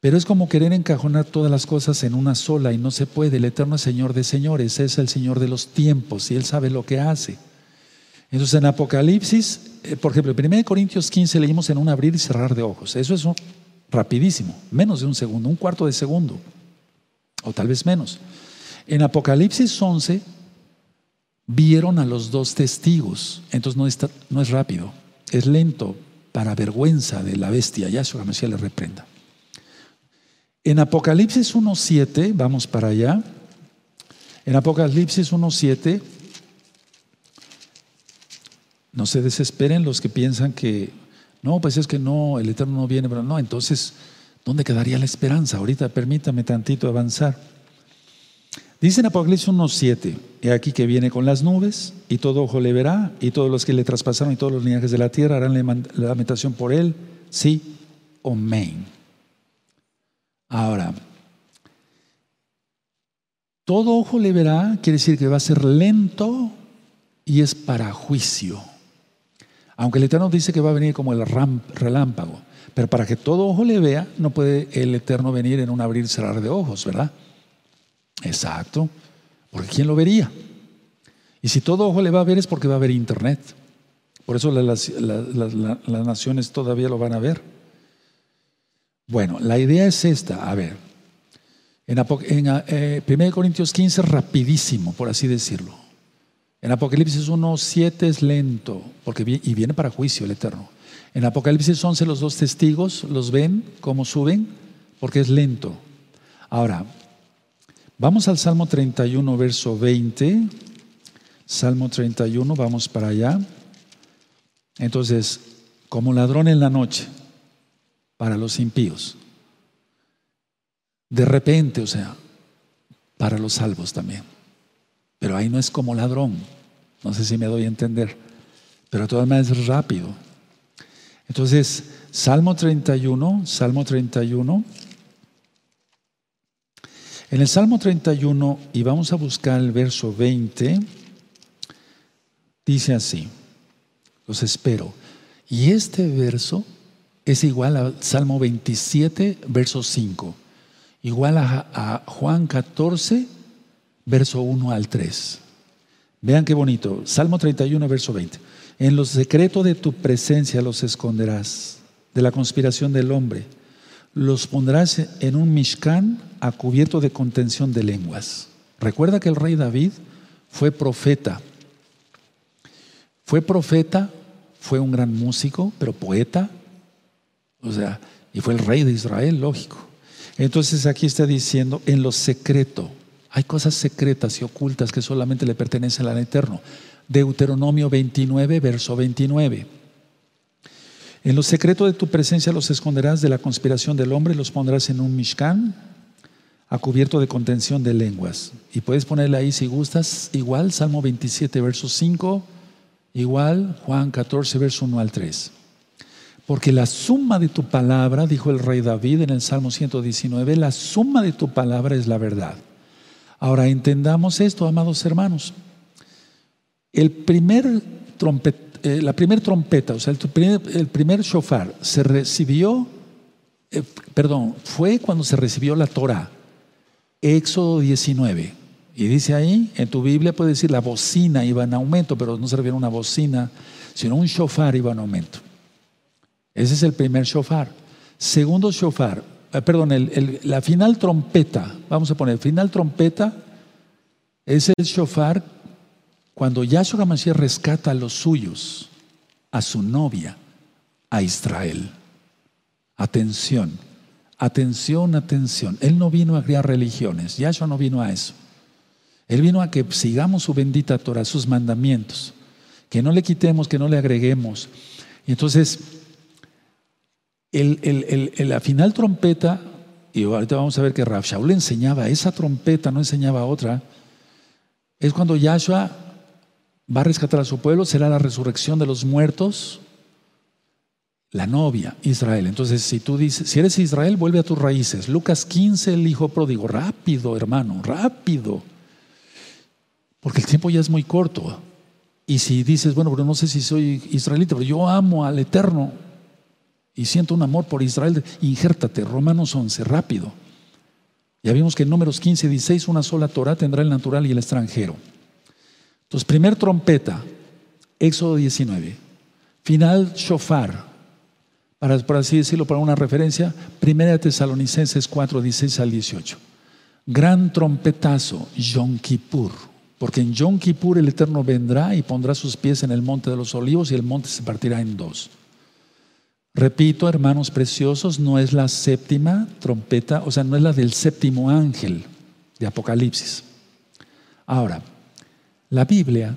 Pero es como querer encajonar todas las cosas en una sola y no se puede. El Eterno es Señor de señores, es el Señor de los tiempos y Él sabe lo que hace. Entonces en Apocalipsis, eh, por ejemplo, en 1 Corintios 15 leímos en un abrir y cerrar de ojos. Eso es rapidísimo, menos de un segundo, un cuarto de segundo, o tal vez menos. En Apocalipsis 11 vieron a los dos testigos, entonces no, está, no es rápido, es lento, para vergüenza de la bestia. Yahshua Hamashiach le reprenda. En Apocalipsis 1.7, vamos para allá. En Apocalipsis 1.7, no se desesperen los que piensan que, no, pues es que no, el Eterno no viene, pero no, entonces, ¿dónde quedaría la esperanza? Ahorita permítame tantito avanzar. Dice en Apocalipsis 1.7, he aquí que viene con las nubes, y todo ojo le verá, y todos los que le traspasaron y todos los linajes de la tierra harán la lamentación por él, sí, amén. Ahora, todo ojo le verá, quiere decir que va a ser lento y es para juicio. Aunque el Eterno dice que va a venir como el relámpago, pero para que todo ojo le vea, no puede el Eterno venir en un abrir y cerrar de ojos, ¿verdad? Exacto. Porque ¿quién lo vería? Y si todo ojo le va a ver es porque va a haber internet. Por eso las, naciones todavía lo van a ver. Bueno, la idea es esta. A ver, en, en eh, 1 Corintios 15 rapidísimo, por así decirlo. En Apocalipsis 1, 7 es lento, porque y viene para juicio el Eterno. En Apocalipsis 11 los dos testigos los ven cómo suben, porque es lento. Ahora, Vamos al Salmo 31, verso 20. Salmo 31, vamos para allá. Entonces, como ladrón en la noche, para los impíos. De repente, o sea, para los salvos también. Pero ahí no es como ladrón. No sé si me doy a entender. Pero de todas maneras es rápido. Entonces, Salmo 31, Salmo 31. En el Salmo 31, y vamos a buscar el verso 20, dice así, los espero. Y este verso es igual al Salmo 27, verso 5, igual a, Juan 14, verso 1 al 3. Vean qué bonito, Salmo 31, verso 20. En los secretos de tu presencia los esconderás de la conspiración del hombre los pondrás en un mishkan a cubierto de contención de lenguas. Recuerda que el rey David fue profeta. Fue profeta, fue un gran músico, pero poeta. O sea, y fue el rey de Israel, lógico. Entonces aquí está diciendo, en lo secreto, hay cosas secretas y ocultas que solamente le pertenecen al Eterno. Deuteronomio 29, verso 29. En lo secreto de tu presencia los esconderás de la conspiración del hombre, los pondrás en un mishkan a cubierto de contención de lenguas. Y puedes ponerle ahí si gustas, igual Salmo 27, verso 5, igual Juan 14, verso 1 al 3. Porque la suma de tu palabra, dijo el rey David en el Salmo 119, la suma de tu palabra es la verdad. Ahora entendamos esto, amados hermanos. El primer trompeta eh, la primera trompeta, o sea, el primer, shofar se recibió, eh, perdón, fue cuando se recibió la Torah, Éxodo 19. Y dice ahí, en tu Biblia puede decir la bocina iba en aumento, pero no se una bocina, sino un shofar iba en aumento. Ese es el primer shofar. Segundo shofar, eh, perdón, la final trompeta, vamos a poner, final trompeta es el shofar cuando Yahshua Mashiach rescata a los suyos, a su novia, a Israel. Atención, atención, atención. Él no vino a crear religiones, Yahshua no vino a eso. Él vino a que sigamos su bendita Torah, sus mandamientos, que no le quitemos, que no le agreguemos. Y entonces, la final trompeta, y ahorita vamos a ver que Rav Shaul enseñaba esa trompeta, no enseñaba otra, es cuando Yahshua va a rescatar a su pueblo, será la resurrección de los muertos, la novia, Israel. Entonces, si tú dices, si eres Israel, vuelve a tus raíces. Lucas 15, el hijo pródigo, rápido, hermano, rápido. Porque el tiempo ya es muy corto. Y si dices, bueno, pero no sé si soy israelita, pero yo amo al Eterno y siento un amor por Israel, injértate, Romanos 11, rápido. Ya vimos que en números 15 y 16 una sola Torah tendrá el natural y el extranjero. Entonces, primer trompeta, Éxodo 19. Final, shofar. Para, por así decirlo, para una referencia, Primera Tesalonicenses 4, 16 al 18. Gran trompetazo, Yom Kippur. Porque en Yom Kippur el Eterno vendrá y pondrá sus pies en el monte de los olivos y el monte se partirá en dos. Repito, hermanos preciosos, no es la séptima trompeta, o sea, no es la del séptimo ángel de Apocalipsis. Ahora, la Biblia,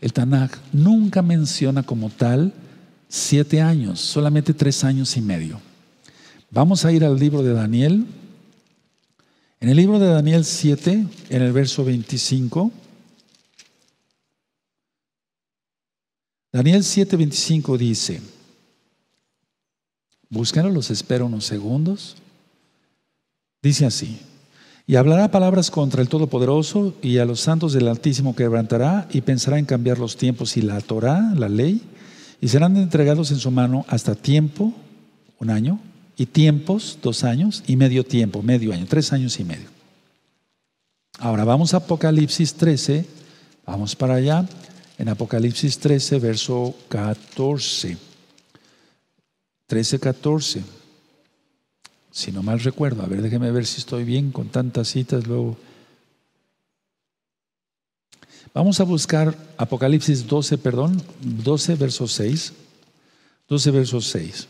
el Tanakh, nunca menciona como tal siete años, solamente tres años y medio. Vamos a ir al libro de Daniel. En el libro de Daniel 7, en el verso 25, Daniel 7, 25 dice, búsquenlo, los espero unos segundos. Dice así, y hablará palabras contra el Todopoderoso y a los santos del Altísimo quebrantará y pensará en cambiar los tiempos y la Torah, la ley, y serán entregados en su mano hasta tiempo, un año, y tiempos, dos años, y medio tiempo, medio año, tres años y medio. Ahora vamos a Apocalipsis 13, vamos para allá, en Apocalipsis 13, verso 14. 13, 14. Si no mal recuerdo, a ver, déjeme ver si estoy bien con tantas citas luego. Vamos a buscar Apocalipsis 12, perdón, 12, verso 6. 12, verso 6.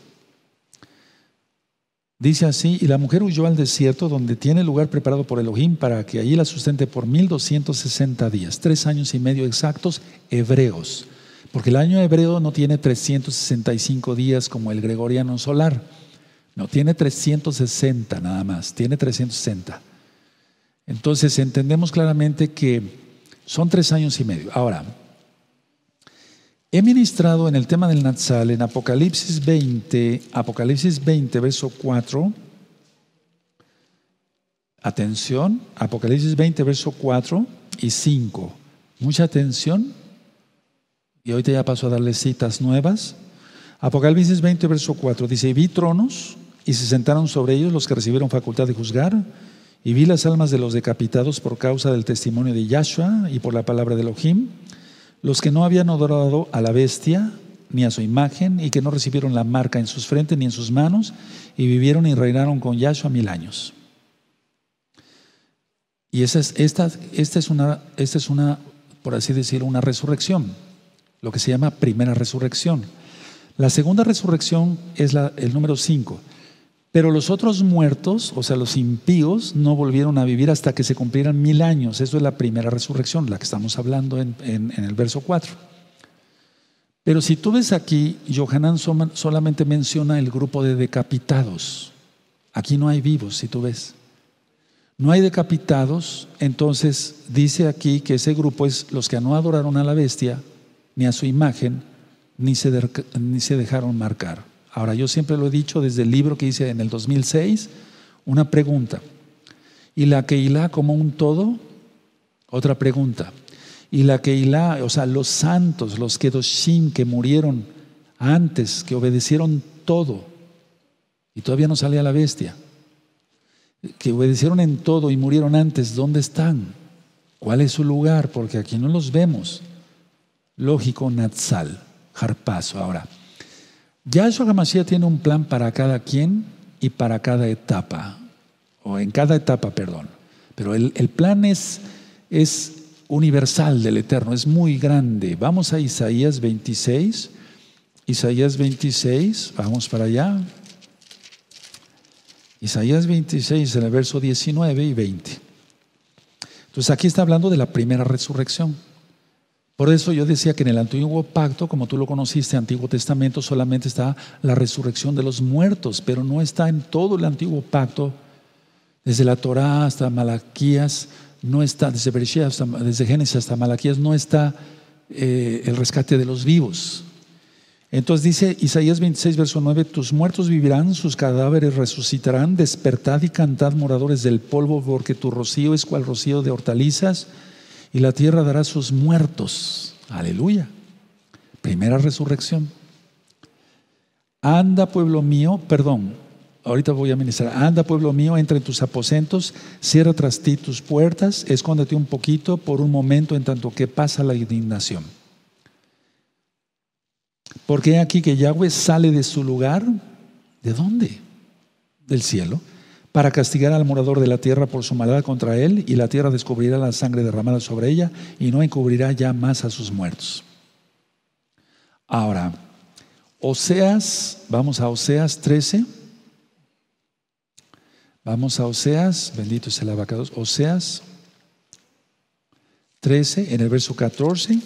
Dice así, y la mujer huyó al desierto donde tiene lugar preparado por Elohim para que allí la sustente por 1260 días, tres años y medio exactos hebreos, porque el año hebreo no tiene 365 días como el gregoriano solar. No, tiene 360 nada más, tiene 360. Entonces entendemos claramente que son tres años y medio. Ahora, he ministrado en el tema del Natsal en Apocalipsis 20, Apocalipsis 20, verso 4. Atención, Apocalipsis 20, verso 4 y 5. Mucha atención. Y ahorita ya paso a darle citas nuevas. Apocalipsis 20, verso 4 dice, vi tronos y se sentaron sobre ellos los que recibieron facultad de juzgar, y vi las almas de los decapitados por causa del testimonio de Yahshua y por la palabra de Elohim, los que no habían adorado a la bestia ni a su imagen, y que no recibieron la marca en sus frentes ni en sus manos, y vivieron y reinaron con Yahshua mil años. Y esta es, esta, esta, es una, esta es una, por así decirlo, una resurrección, lo que se llama primera resurrección. La segunda resurrección es el número 5. Pero los otros muertos, o sea, los impíos, no volvieron a vivir hasta que se cumplieran mil años. Eso es la primera resurrección, la que estamos hablando en, el verso 4. Pero si tú ves aquí, Johanan solamente menciona el grupo de decapitados. Aquí no hay vivos, si tú ves. No hay decapitados, entonces dice aquí que ese grupo es los que no adoraron a la bestia, ni a su imagen, ni se, ni se dejaron marcar. Ahora, yo siempre lo he dicho desde el libro que hice en el 2006, una pregunta. ¿Y la Keilah como un todo? Otra pregunta. ¿Y la Keilah, o sea, los santos, los Kedoshim que murieron antes, que obedecieron todo, y todavía no salía la bestia, que obedecieron en todo y murieron antes, ¿dónde están? ¿Cuál es su lugar? Porque aquí no los vemos. Lógico, Natsal, Harpazo. Ahora, Yahshua HaMashiach tiene un plan para cada quien y para cada etapa, o en cada etapa, perdón. Pero el, plan es, es universal del Eterno, es muy grande. Vamos a Isaías 26. Isaías 26, vamos para allá. Isaías 26, en el verso 19 y 20. Entonces aquí está hablando de la primera resurrección. Por eso yo decía que en el antiguo pacto, como tú lo conociste, Antiguo Testamento, solamente está la resurrección de los muertos, pero no está en todo el antiguo pacto, desde la Torá hasta Malaquías, no está, desde, desde Génesis hasta Malaquías, no está eh, el rescate de los vivos. Entonces dice Isaías 26, verso 9, tus muertos vivirán, sus cadáveres resucitarán, despertad y cantad moradores del polvo, porque tu rocío es cual rocío de hortalizas y la tierra dará sus muertos. Aleluya. Primera resurrección. Anda, pueblo mío, perdón, ahorita voy a ministrar. Anda, pueblo mío, entra en tus aposentos, cierra tras ti tus puertas, escóndete un poquito por un momento en tanto que pasa la indignación. Porque aquí que Yahweh sale de su lugar, ¿de dónde? Del cielo para castigar al morador de la tierra por su maldad contra él, y la tierra descubrirá la sangre derramada sobre ella, y no encubrirá ya más a sus muertos. Ahora, Oseas, vamos a Oseas 13. Vamos a Oseas, bendito es el abacados. Oseas 13, en el verso 14.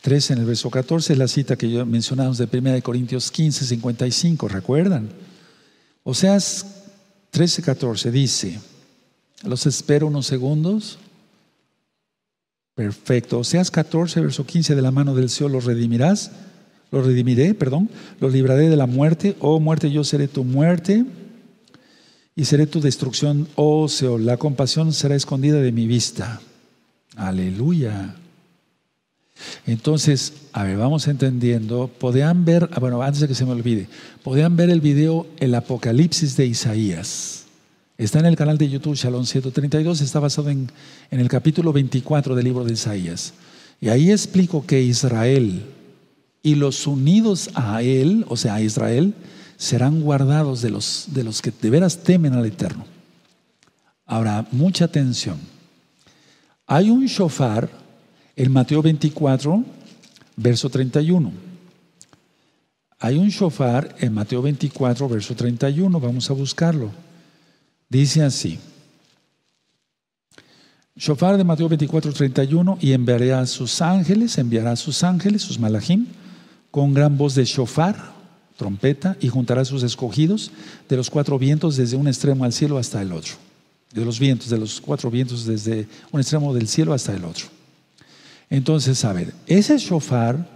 13 en el verso 14 es la cita que yo mencionamos de 1 Corintios 15, 55, ¿recuerdan? Oseas 13, 14 dice, los espero unos segundos. Perfecto. Oseas 14, verso 15, de la mano del Señor los redimirás, los redimiré, perdón, los libraré de la muerte. Oh muerte, yo seré tu muerte y seré tu destrucción, oh Seol. La compasión será escondida de mi vista. Aleluya. Entonces, a ver, vamos entendiendo. Podían ver, ah, bueno, antes de que se me olvide, podían ver el video El Apocalipsis de Isaías. Está en el canal de YouTube Shalom 132, está basado en, el capítulo 24 del libro de Isaías. Y ahí explico que Israel y los unidos a él, o sea, a Israel, serán guardados de los, de los que de veras temen al Eterno. Ahora, mucha atención. Hay un shofar en Mateo 24, verso 31. Hay un shofar en Mateo 24, verso 31. Vamos a buscarlo. Dice así. Shofar de Mateo 24, 31. Y enviaré a sus ángeles, enviará a sus ángeles, sus malachim, con gran voz de shofar, trompeta, y juntará a sus escogidos de los cuatro vientos desde un extremo al cielo hasta el otro. De los vientos, de los cuatro vientos desde un extremo del cielo hasta el otro. Entonces, a ver, ese shofar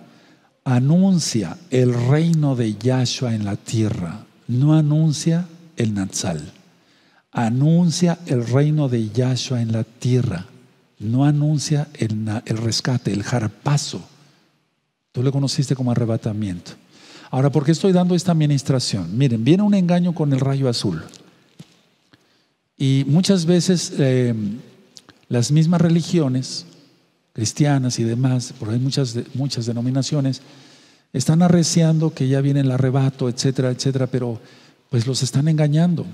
anuncia el reino de Yahshua en la tierra, no anuncia el Natsal. Anuncia el reino de Yahshua en la tierra, no anuncia el, el rescate, el jarpazo. Tú lo conociste como arrebatamiento. Ahora, ¿por qué estoy dando esta administración? Miren, viene un engaño con el rayo azul. Y muchas veces eh, las mismas religiones cristianas y demás, porque hay muchas, muchas denominaciones, están arreciando que ya viene el arrebato, etcétera, etcétera, pero pues los están engañando.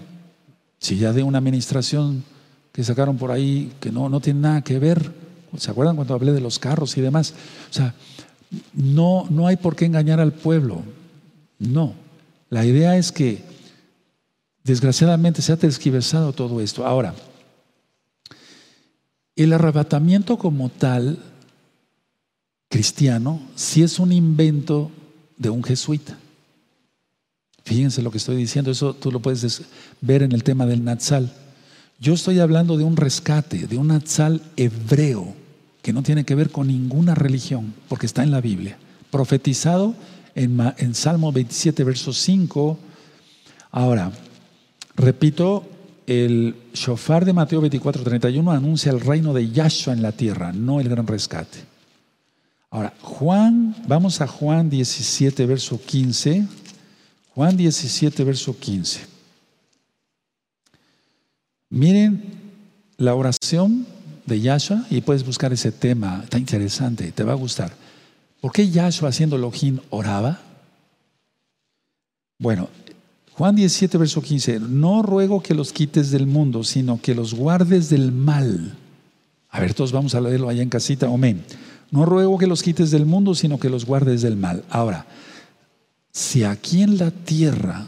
Si ya de una administración que sacaron por ahí que no, no tiene nada que ver, ¿se acuerdan cuando hablé de los carros y demás? O sea, no, no hay por qué engañar al pueblo, no. La idea es que desgraciadamente se ha tergiversado todo esto. Ahora, el arrebatamiento como tal, cristiano, sí es un invento de un jesuita. Fíjense lo que estoy diciendo, eso tú lo puedes ver en el tema del Natsal. Yo estoy hablando de un rescate, de un Natsal hebreo, que no tiene que ver con ninguna religión, porque está en la Biblia. Profetizado en, en Salmo 27, verso 5. Ahora, repito, el shofar de Mateo 24, 31 anuncia el reino de Yahshua en la tierra, no el gran rescate. Ahora, Juan, vamos a Juan 17, verso 15. Juan 17, verso 15. Miren la oración de Yahshua y puedes buscar ese tema, está interesante, te va a gustar. ¿Por qué Yahshua haciendo Elohim oraba? Bueno, Juan 17, verso 15, no ruego que los quites del mundo, sino que los guardes del mal. A ver, todos vamos a leerlo allá en casita, amén. No ruego que los quites del mundo, sino que los guardes del mal. Ahora, si aquí en la tierra,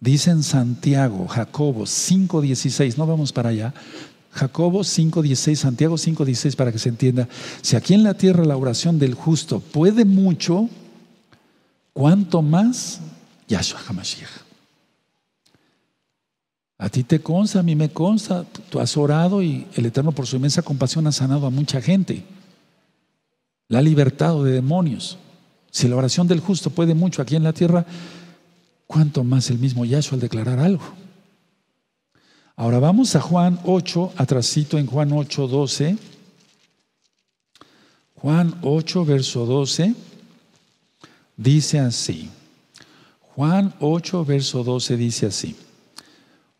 dicen Santiago, Jacobo 5.16, no vamos para allá, Jacobo 5.16, Santiago 5.16 para que se entienda, si aquí en la tierra la oración del justo puede mucho, ¿cuánto más Yahshua HaMashiach? A ti te consta, a mí me consta, tú has orado y el Eterno por su inmensa compasión ha sanado a mucha gente. La ha libertado de demonios. Si la oración del justo puede mucho aquí en la tierra, ¿cuánto más el mismo Yahshua al declarar algo? Ahora vamos a Juan 8, atrasito en Juan 8, 12. Juan 8, verso 12, dice así. Juan 8, verso 12 dice así.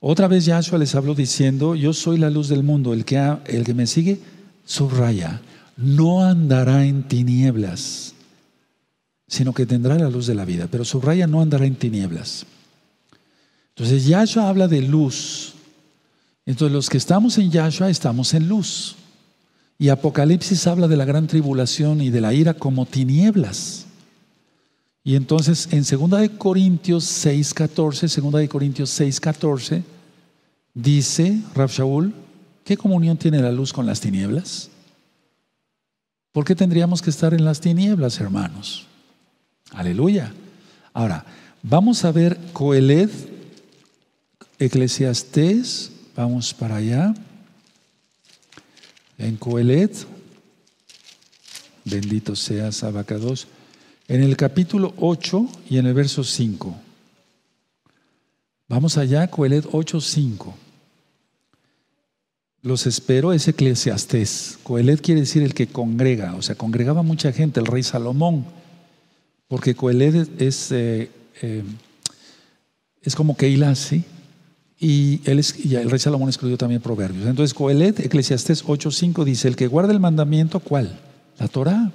Otra vez Yahshua les habló diciendo, yo soy la luz del mundo, el que, el que me sigue, subraya, no andará en tinieblas, sino que tendrá la luz de la vida, pero subraya, no andará en tinieblas. Entonces Yahshua habla de luz. Entonces los que estamos en Yahshua estamos en luz. Y Apocalipsis habla de la gran tribulación y de la ira como tinieblas. Y entonces en 2 de Corintios 6:14, 2 de Corintios 6:14 dice Rab Shaul, ¿qué comunión tiene la luz con las tinieblas? ¿Por qué tendríamos que estar en las tinieblas, hermanos? Aleluya. Ahora, vamos a ver Coeled, Eclesiastés, vamos para allá. En Coeled, bendito seas Abacados, en el capítulo 8 y en el verso 5. Vamos allá, Coeled 8, 5. Los espero, es Eclesiastés. Coeled quiere decir el que congrega, o sea, congregaba mucha gente, el rey Salomón, porque Coeled es, eh, eh, es como Keilah, ¿sí? Y, él y el rey Salomón escribió también proverbios. Entonces, Coelet, Eclesiastés 8:5 dice: El que guarda el mandamiento, ¿cuál? La Torah.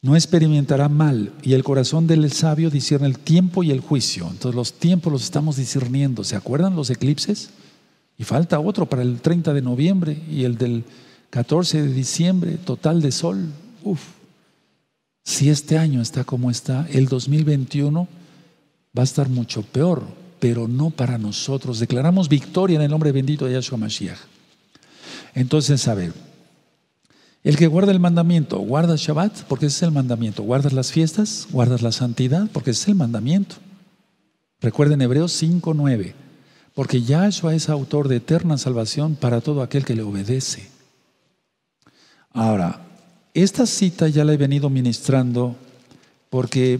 No experimentará mal, y el corazón del sabio discierne el tiempo y el juicio. Entonces, los tiempos los estamos discerniendo. ¿Se acuerdan los eclipses? Y falta otro para el 30 de noviembre y el del 14 de diciembre, total de sol. Uf. Si este año está como está, el 2021 va a estar mucho peor pero no para nosotros. Declaramos victoria en el nombre bendito de Yahshua Mashiach. Entonces, a ver, el que guarda el mandamiento, guarda Shabbat, porque ese es el mandamiento. Guardas las fiestas, guardas la santidad, porque ese es el mandamiento. Recuerden Hebreos 5:9, porque Yahshua es autor de eterna salvación para todo aquel que le obedece. Ahora, esta cita ya la he venido ministrando porque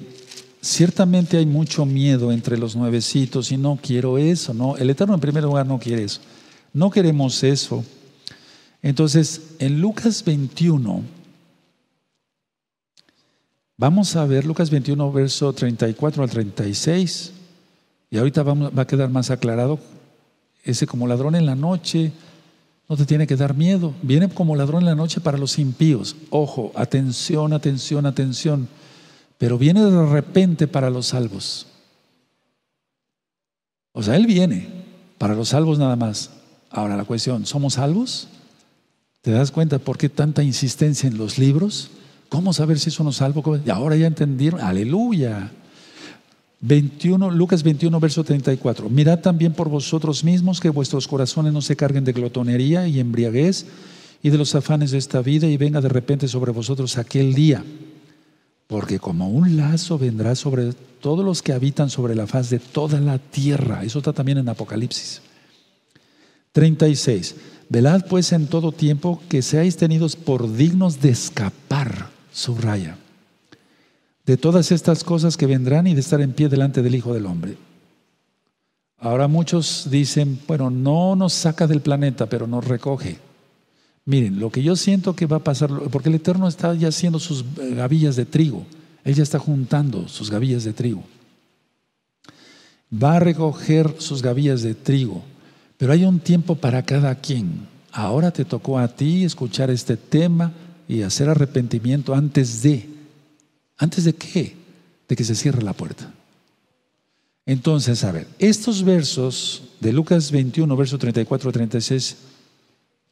Ciertamente hay mucho miedo entre los nuevecitos y no quiero eso, no. El Eterno en primer lugar no quiere eso. No queremos eso. Entonces, en Lucas 21, vamos a ver Lucas 21, verso 34 al 36, y ahorita va a quedar más aclarado. Ese como ladrón en la noche no te tiene que dar miedo. Viene como ladrón en la noche para los impíos. Ojo, atención, atención, atención pero viene de repente para los salvos. O sea, Él viene para los salvos nada más. Ahora la cuestión, ¿somos salvos? ¿Te das cuenta por qué tanta insistencia en los libros? ¿Cómo saber si somos salvos? Y ahora ya entendieron, aleluya. 21, Lucas 21, verso 34. Mirad también por vosotros mismos que vuestros corazones no se carguen de glotonería y embriaguez y de los afanes de esta vida y venga de repente sobre vosotros aquel día porque como un lazo vendrá sobre todos los que habitan sobre la faz de toda la tierra. Eso está también en Apocalipsis. 36. Velad pues en todo tiempo que seáis tenidos por dignos de escapar, subraya, de todas estas cosas que vendrán y de estar en pie delante del Hijo del Hombre. Ahora muchos dicen, bueno, no nos saca del planeta, pero nos recoge. Miren, lo que yo siento que va a pasar, porque el Eterno está ya haciendo sus eh, gavillas de trigo, Él ya está juntando sus gavillas de trigo. Va a recoger sus gavillas de trigo, pero hay un tiempo para cada quien. Ahora te tocó a ti escuchar este tema y hacer arrepentimiento antes de. ¿Antes de qué? De que se cierre la puerta. Entonces, a ver, estos versos de Lucas 21, verso 34 36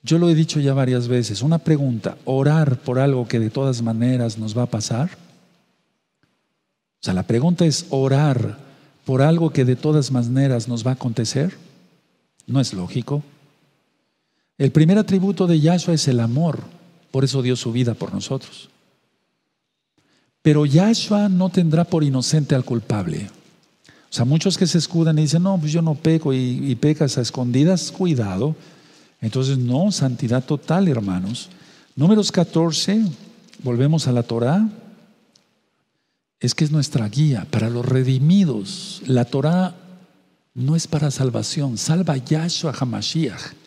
yo lo he dicho ya varias veces, una pregunta, orar por algo que de todas maneras nos va a pasar. O sea, la pregunta es orar por algo que de todas maneras nos va a acontecer. No es lógico. El primer atributo de Yahshua es el amor, por eso dio su vida por nosotros. Pero Yahshua no tendrá por inocente al culpable. O sea, muchos que se escudan y dicen, no, pues yo no peco y, pecas a escondidas, cuidado entonces, no, santidad total, hermanos. Números 14, volvemos a la Torah, es que es nuestra guía para los redimidos. La Torah no es para salvación, salva Yahshua Hamashiach.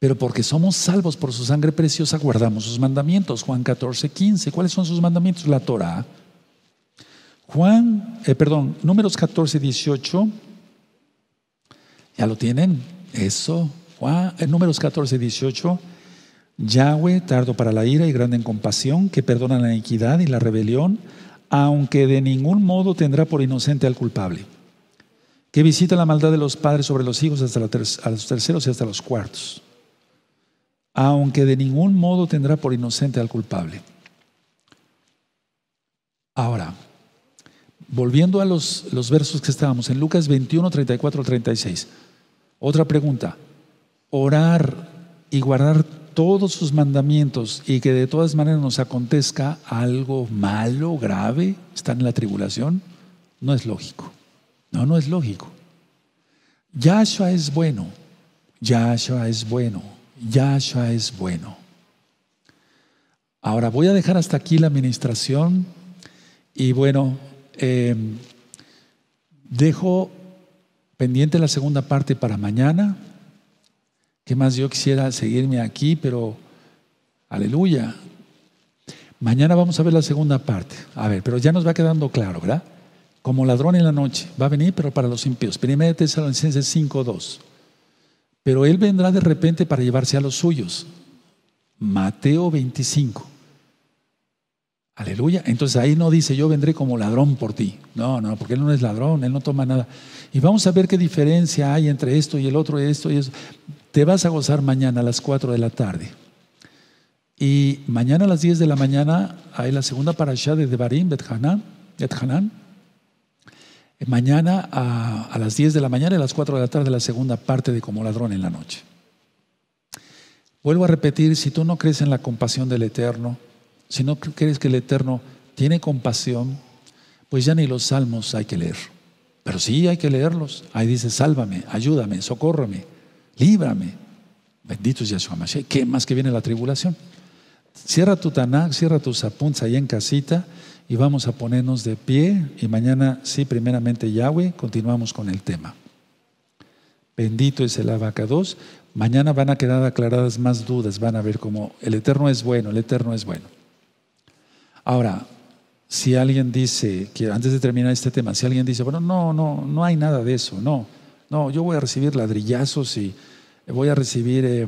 Pero porque somos salvos por su sangre preciosa, guardamos sus mandamientos. Juan 14, 15. ¿Cuáles son sus mandamientos? La Torah. Juan, eh, perdón, números 14, 18. ¿Ya lo tienen? Eso. En números 14, 18, Yahweh, tardo para la ira y grande en compasión, que perdona la iniquidad y la rebelión, aunque de ningún modo tendrá por inocente al culpable, que visita la maldad de los padres sobre los hijos hasta los terceros y hasta los cuartos, aunque de ningún modo tendrá por inocente al culpable. Ahora, volviendo a los, los versos que estábamos, en Lucas 21, 34, 36. Otra pregunta. Orar y guardar todos sus mandamientos y que de todas maneras nos acontezca algo malo, grave, están en la tribulación, no es lógico. No, no es lógico. Yahshua es bueno, Yahshua es bueno, Yahshua es bueno. Ahora voy a dejar hasta aquí la administración y bueno, eh, dejo pendiente la segunda parte para mañana. ¿Qué más yo quisiera seguirme aquí? Pero, aleluya. Mañana vamos a ver la segunda parte. A ver, pero ya nos va quedando claro, ¿verdad? Como ladrón en la noche. Va a venir, pero para los impíos. Primera Tesalonicenses 5.2. Pero Él vendrá de repente para llevarse a los suyos. Mateo 25. Aleluya. Entonces ahí no dice yo vendré como ladrón por ti. No, no, porque Él no es ladrón, Él no toma nada. Y vamos a ver qué diferencia hay entre esto y el otro, esto y eso. Te vas a gozar mañana a las 4 de la tarde. Y mañana a las 10 de la mañana hay la segunda parasha de Devarim, Bet Hanan. Mañana a, a, las 10 de la mañana y a las 4 de la tarde la segunda parte de Como ladrón en la noche. Vuelvo a repetir, si tú no crees en la compasión del Eterno, si no crees que el Eterno tiene compasión, pues ya ni los salmos hay que leer. Pero sí hay que leerlos. Ahí dice, sálvame, ayúdame, socórrame, líbrame. Bendito es Yahshua Mashiach. ¿Qué más que viene la tribulación? Cierra tu Tanakh, cierra tus apuntes ahí en casita y vamos a ponernos de pie. Y mañana, sí, primeramente Yahweh, continuamos con el tema. Bendito es el abacados. Mañana van a quedar aclaradas más dudas, van a ver cómo el Eterno es bueno, el Eterno es bueno. Ahora, si alguien dice, que antes de terminar este tema, si alguien dice, bueno, no, no, no hay nada de eso, no, no, yo voy a recibir ladrillazos y voy a recibir, eh,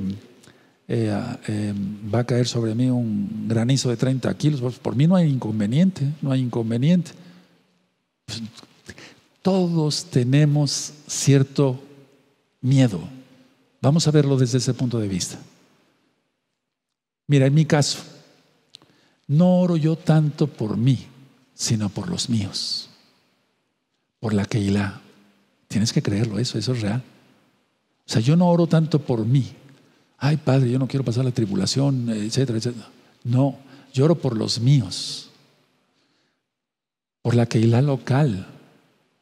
eh, eh, va a caer sobre mí un granizo de 30 kilos, pues, por mí no hay inconveniente, no hay inconveniente. Pues, todos tenemos cierto miedo. Vamos a verlo desde ese punto de vista. Mira, en mi caso, no oro yo tanto por mí, sino por los míos, por la Keilah. Tienes que creerlo, eso, eso es real. O sea, yo no oro tanto por mí. Ay, Padre, yo no quiero pasar la tribulación, etcétera, etcétera. No, yo oro por los míos, por la Keilah local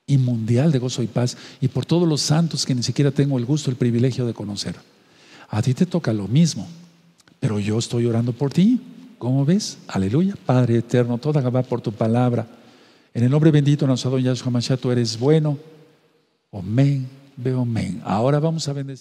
y mundial de gozo y paz, y por todos los santos que ni siquiera tengo el gusto, el privilegio de conocer. A ti te toca lo mismo, pero yo estoy orando por ti. ¿Cómo ves? Aleluya. Padre eterno, toda Gabá por tu palabra. En el nombre bendito nuestro Yahshua Mashiach, tú eres bueno. Amén. Veo amén. Ahora vamos a bendecir.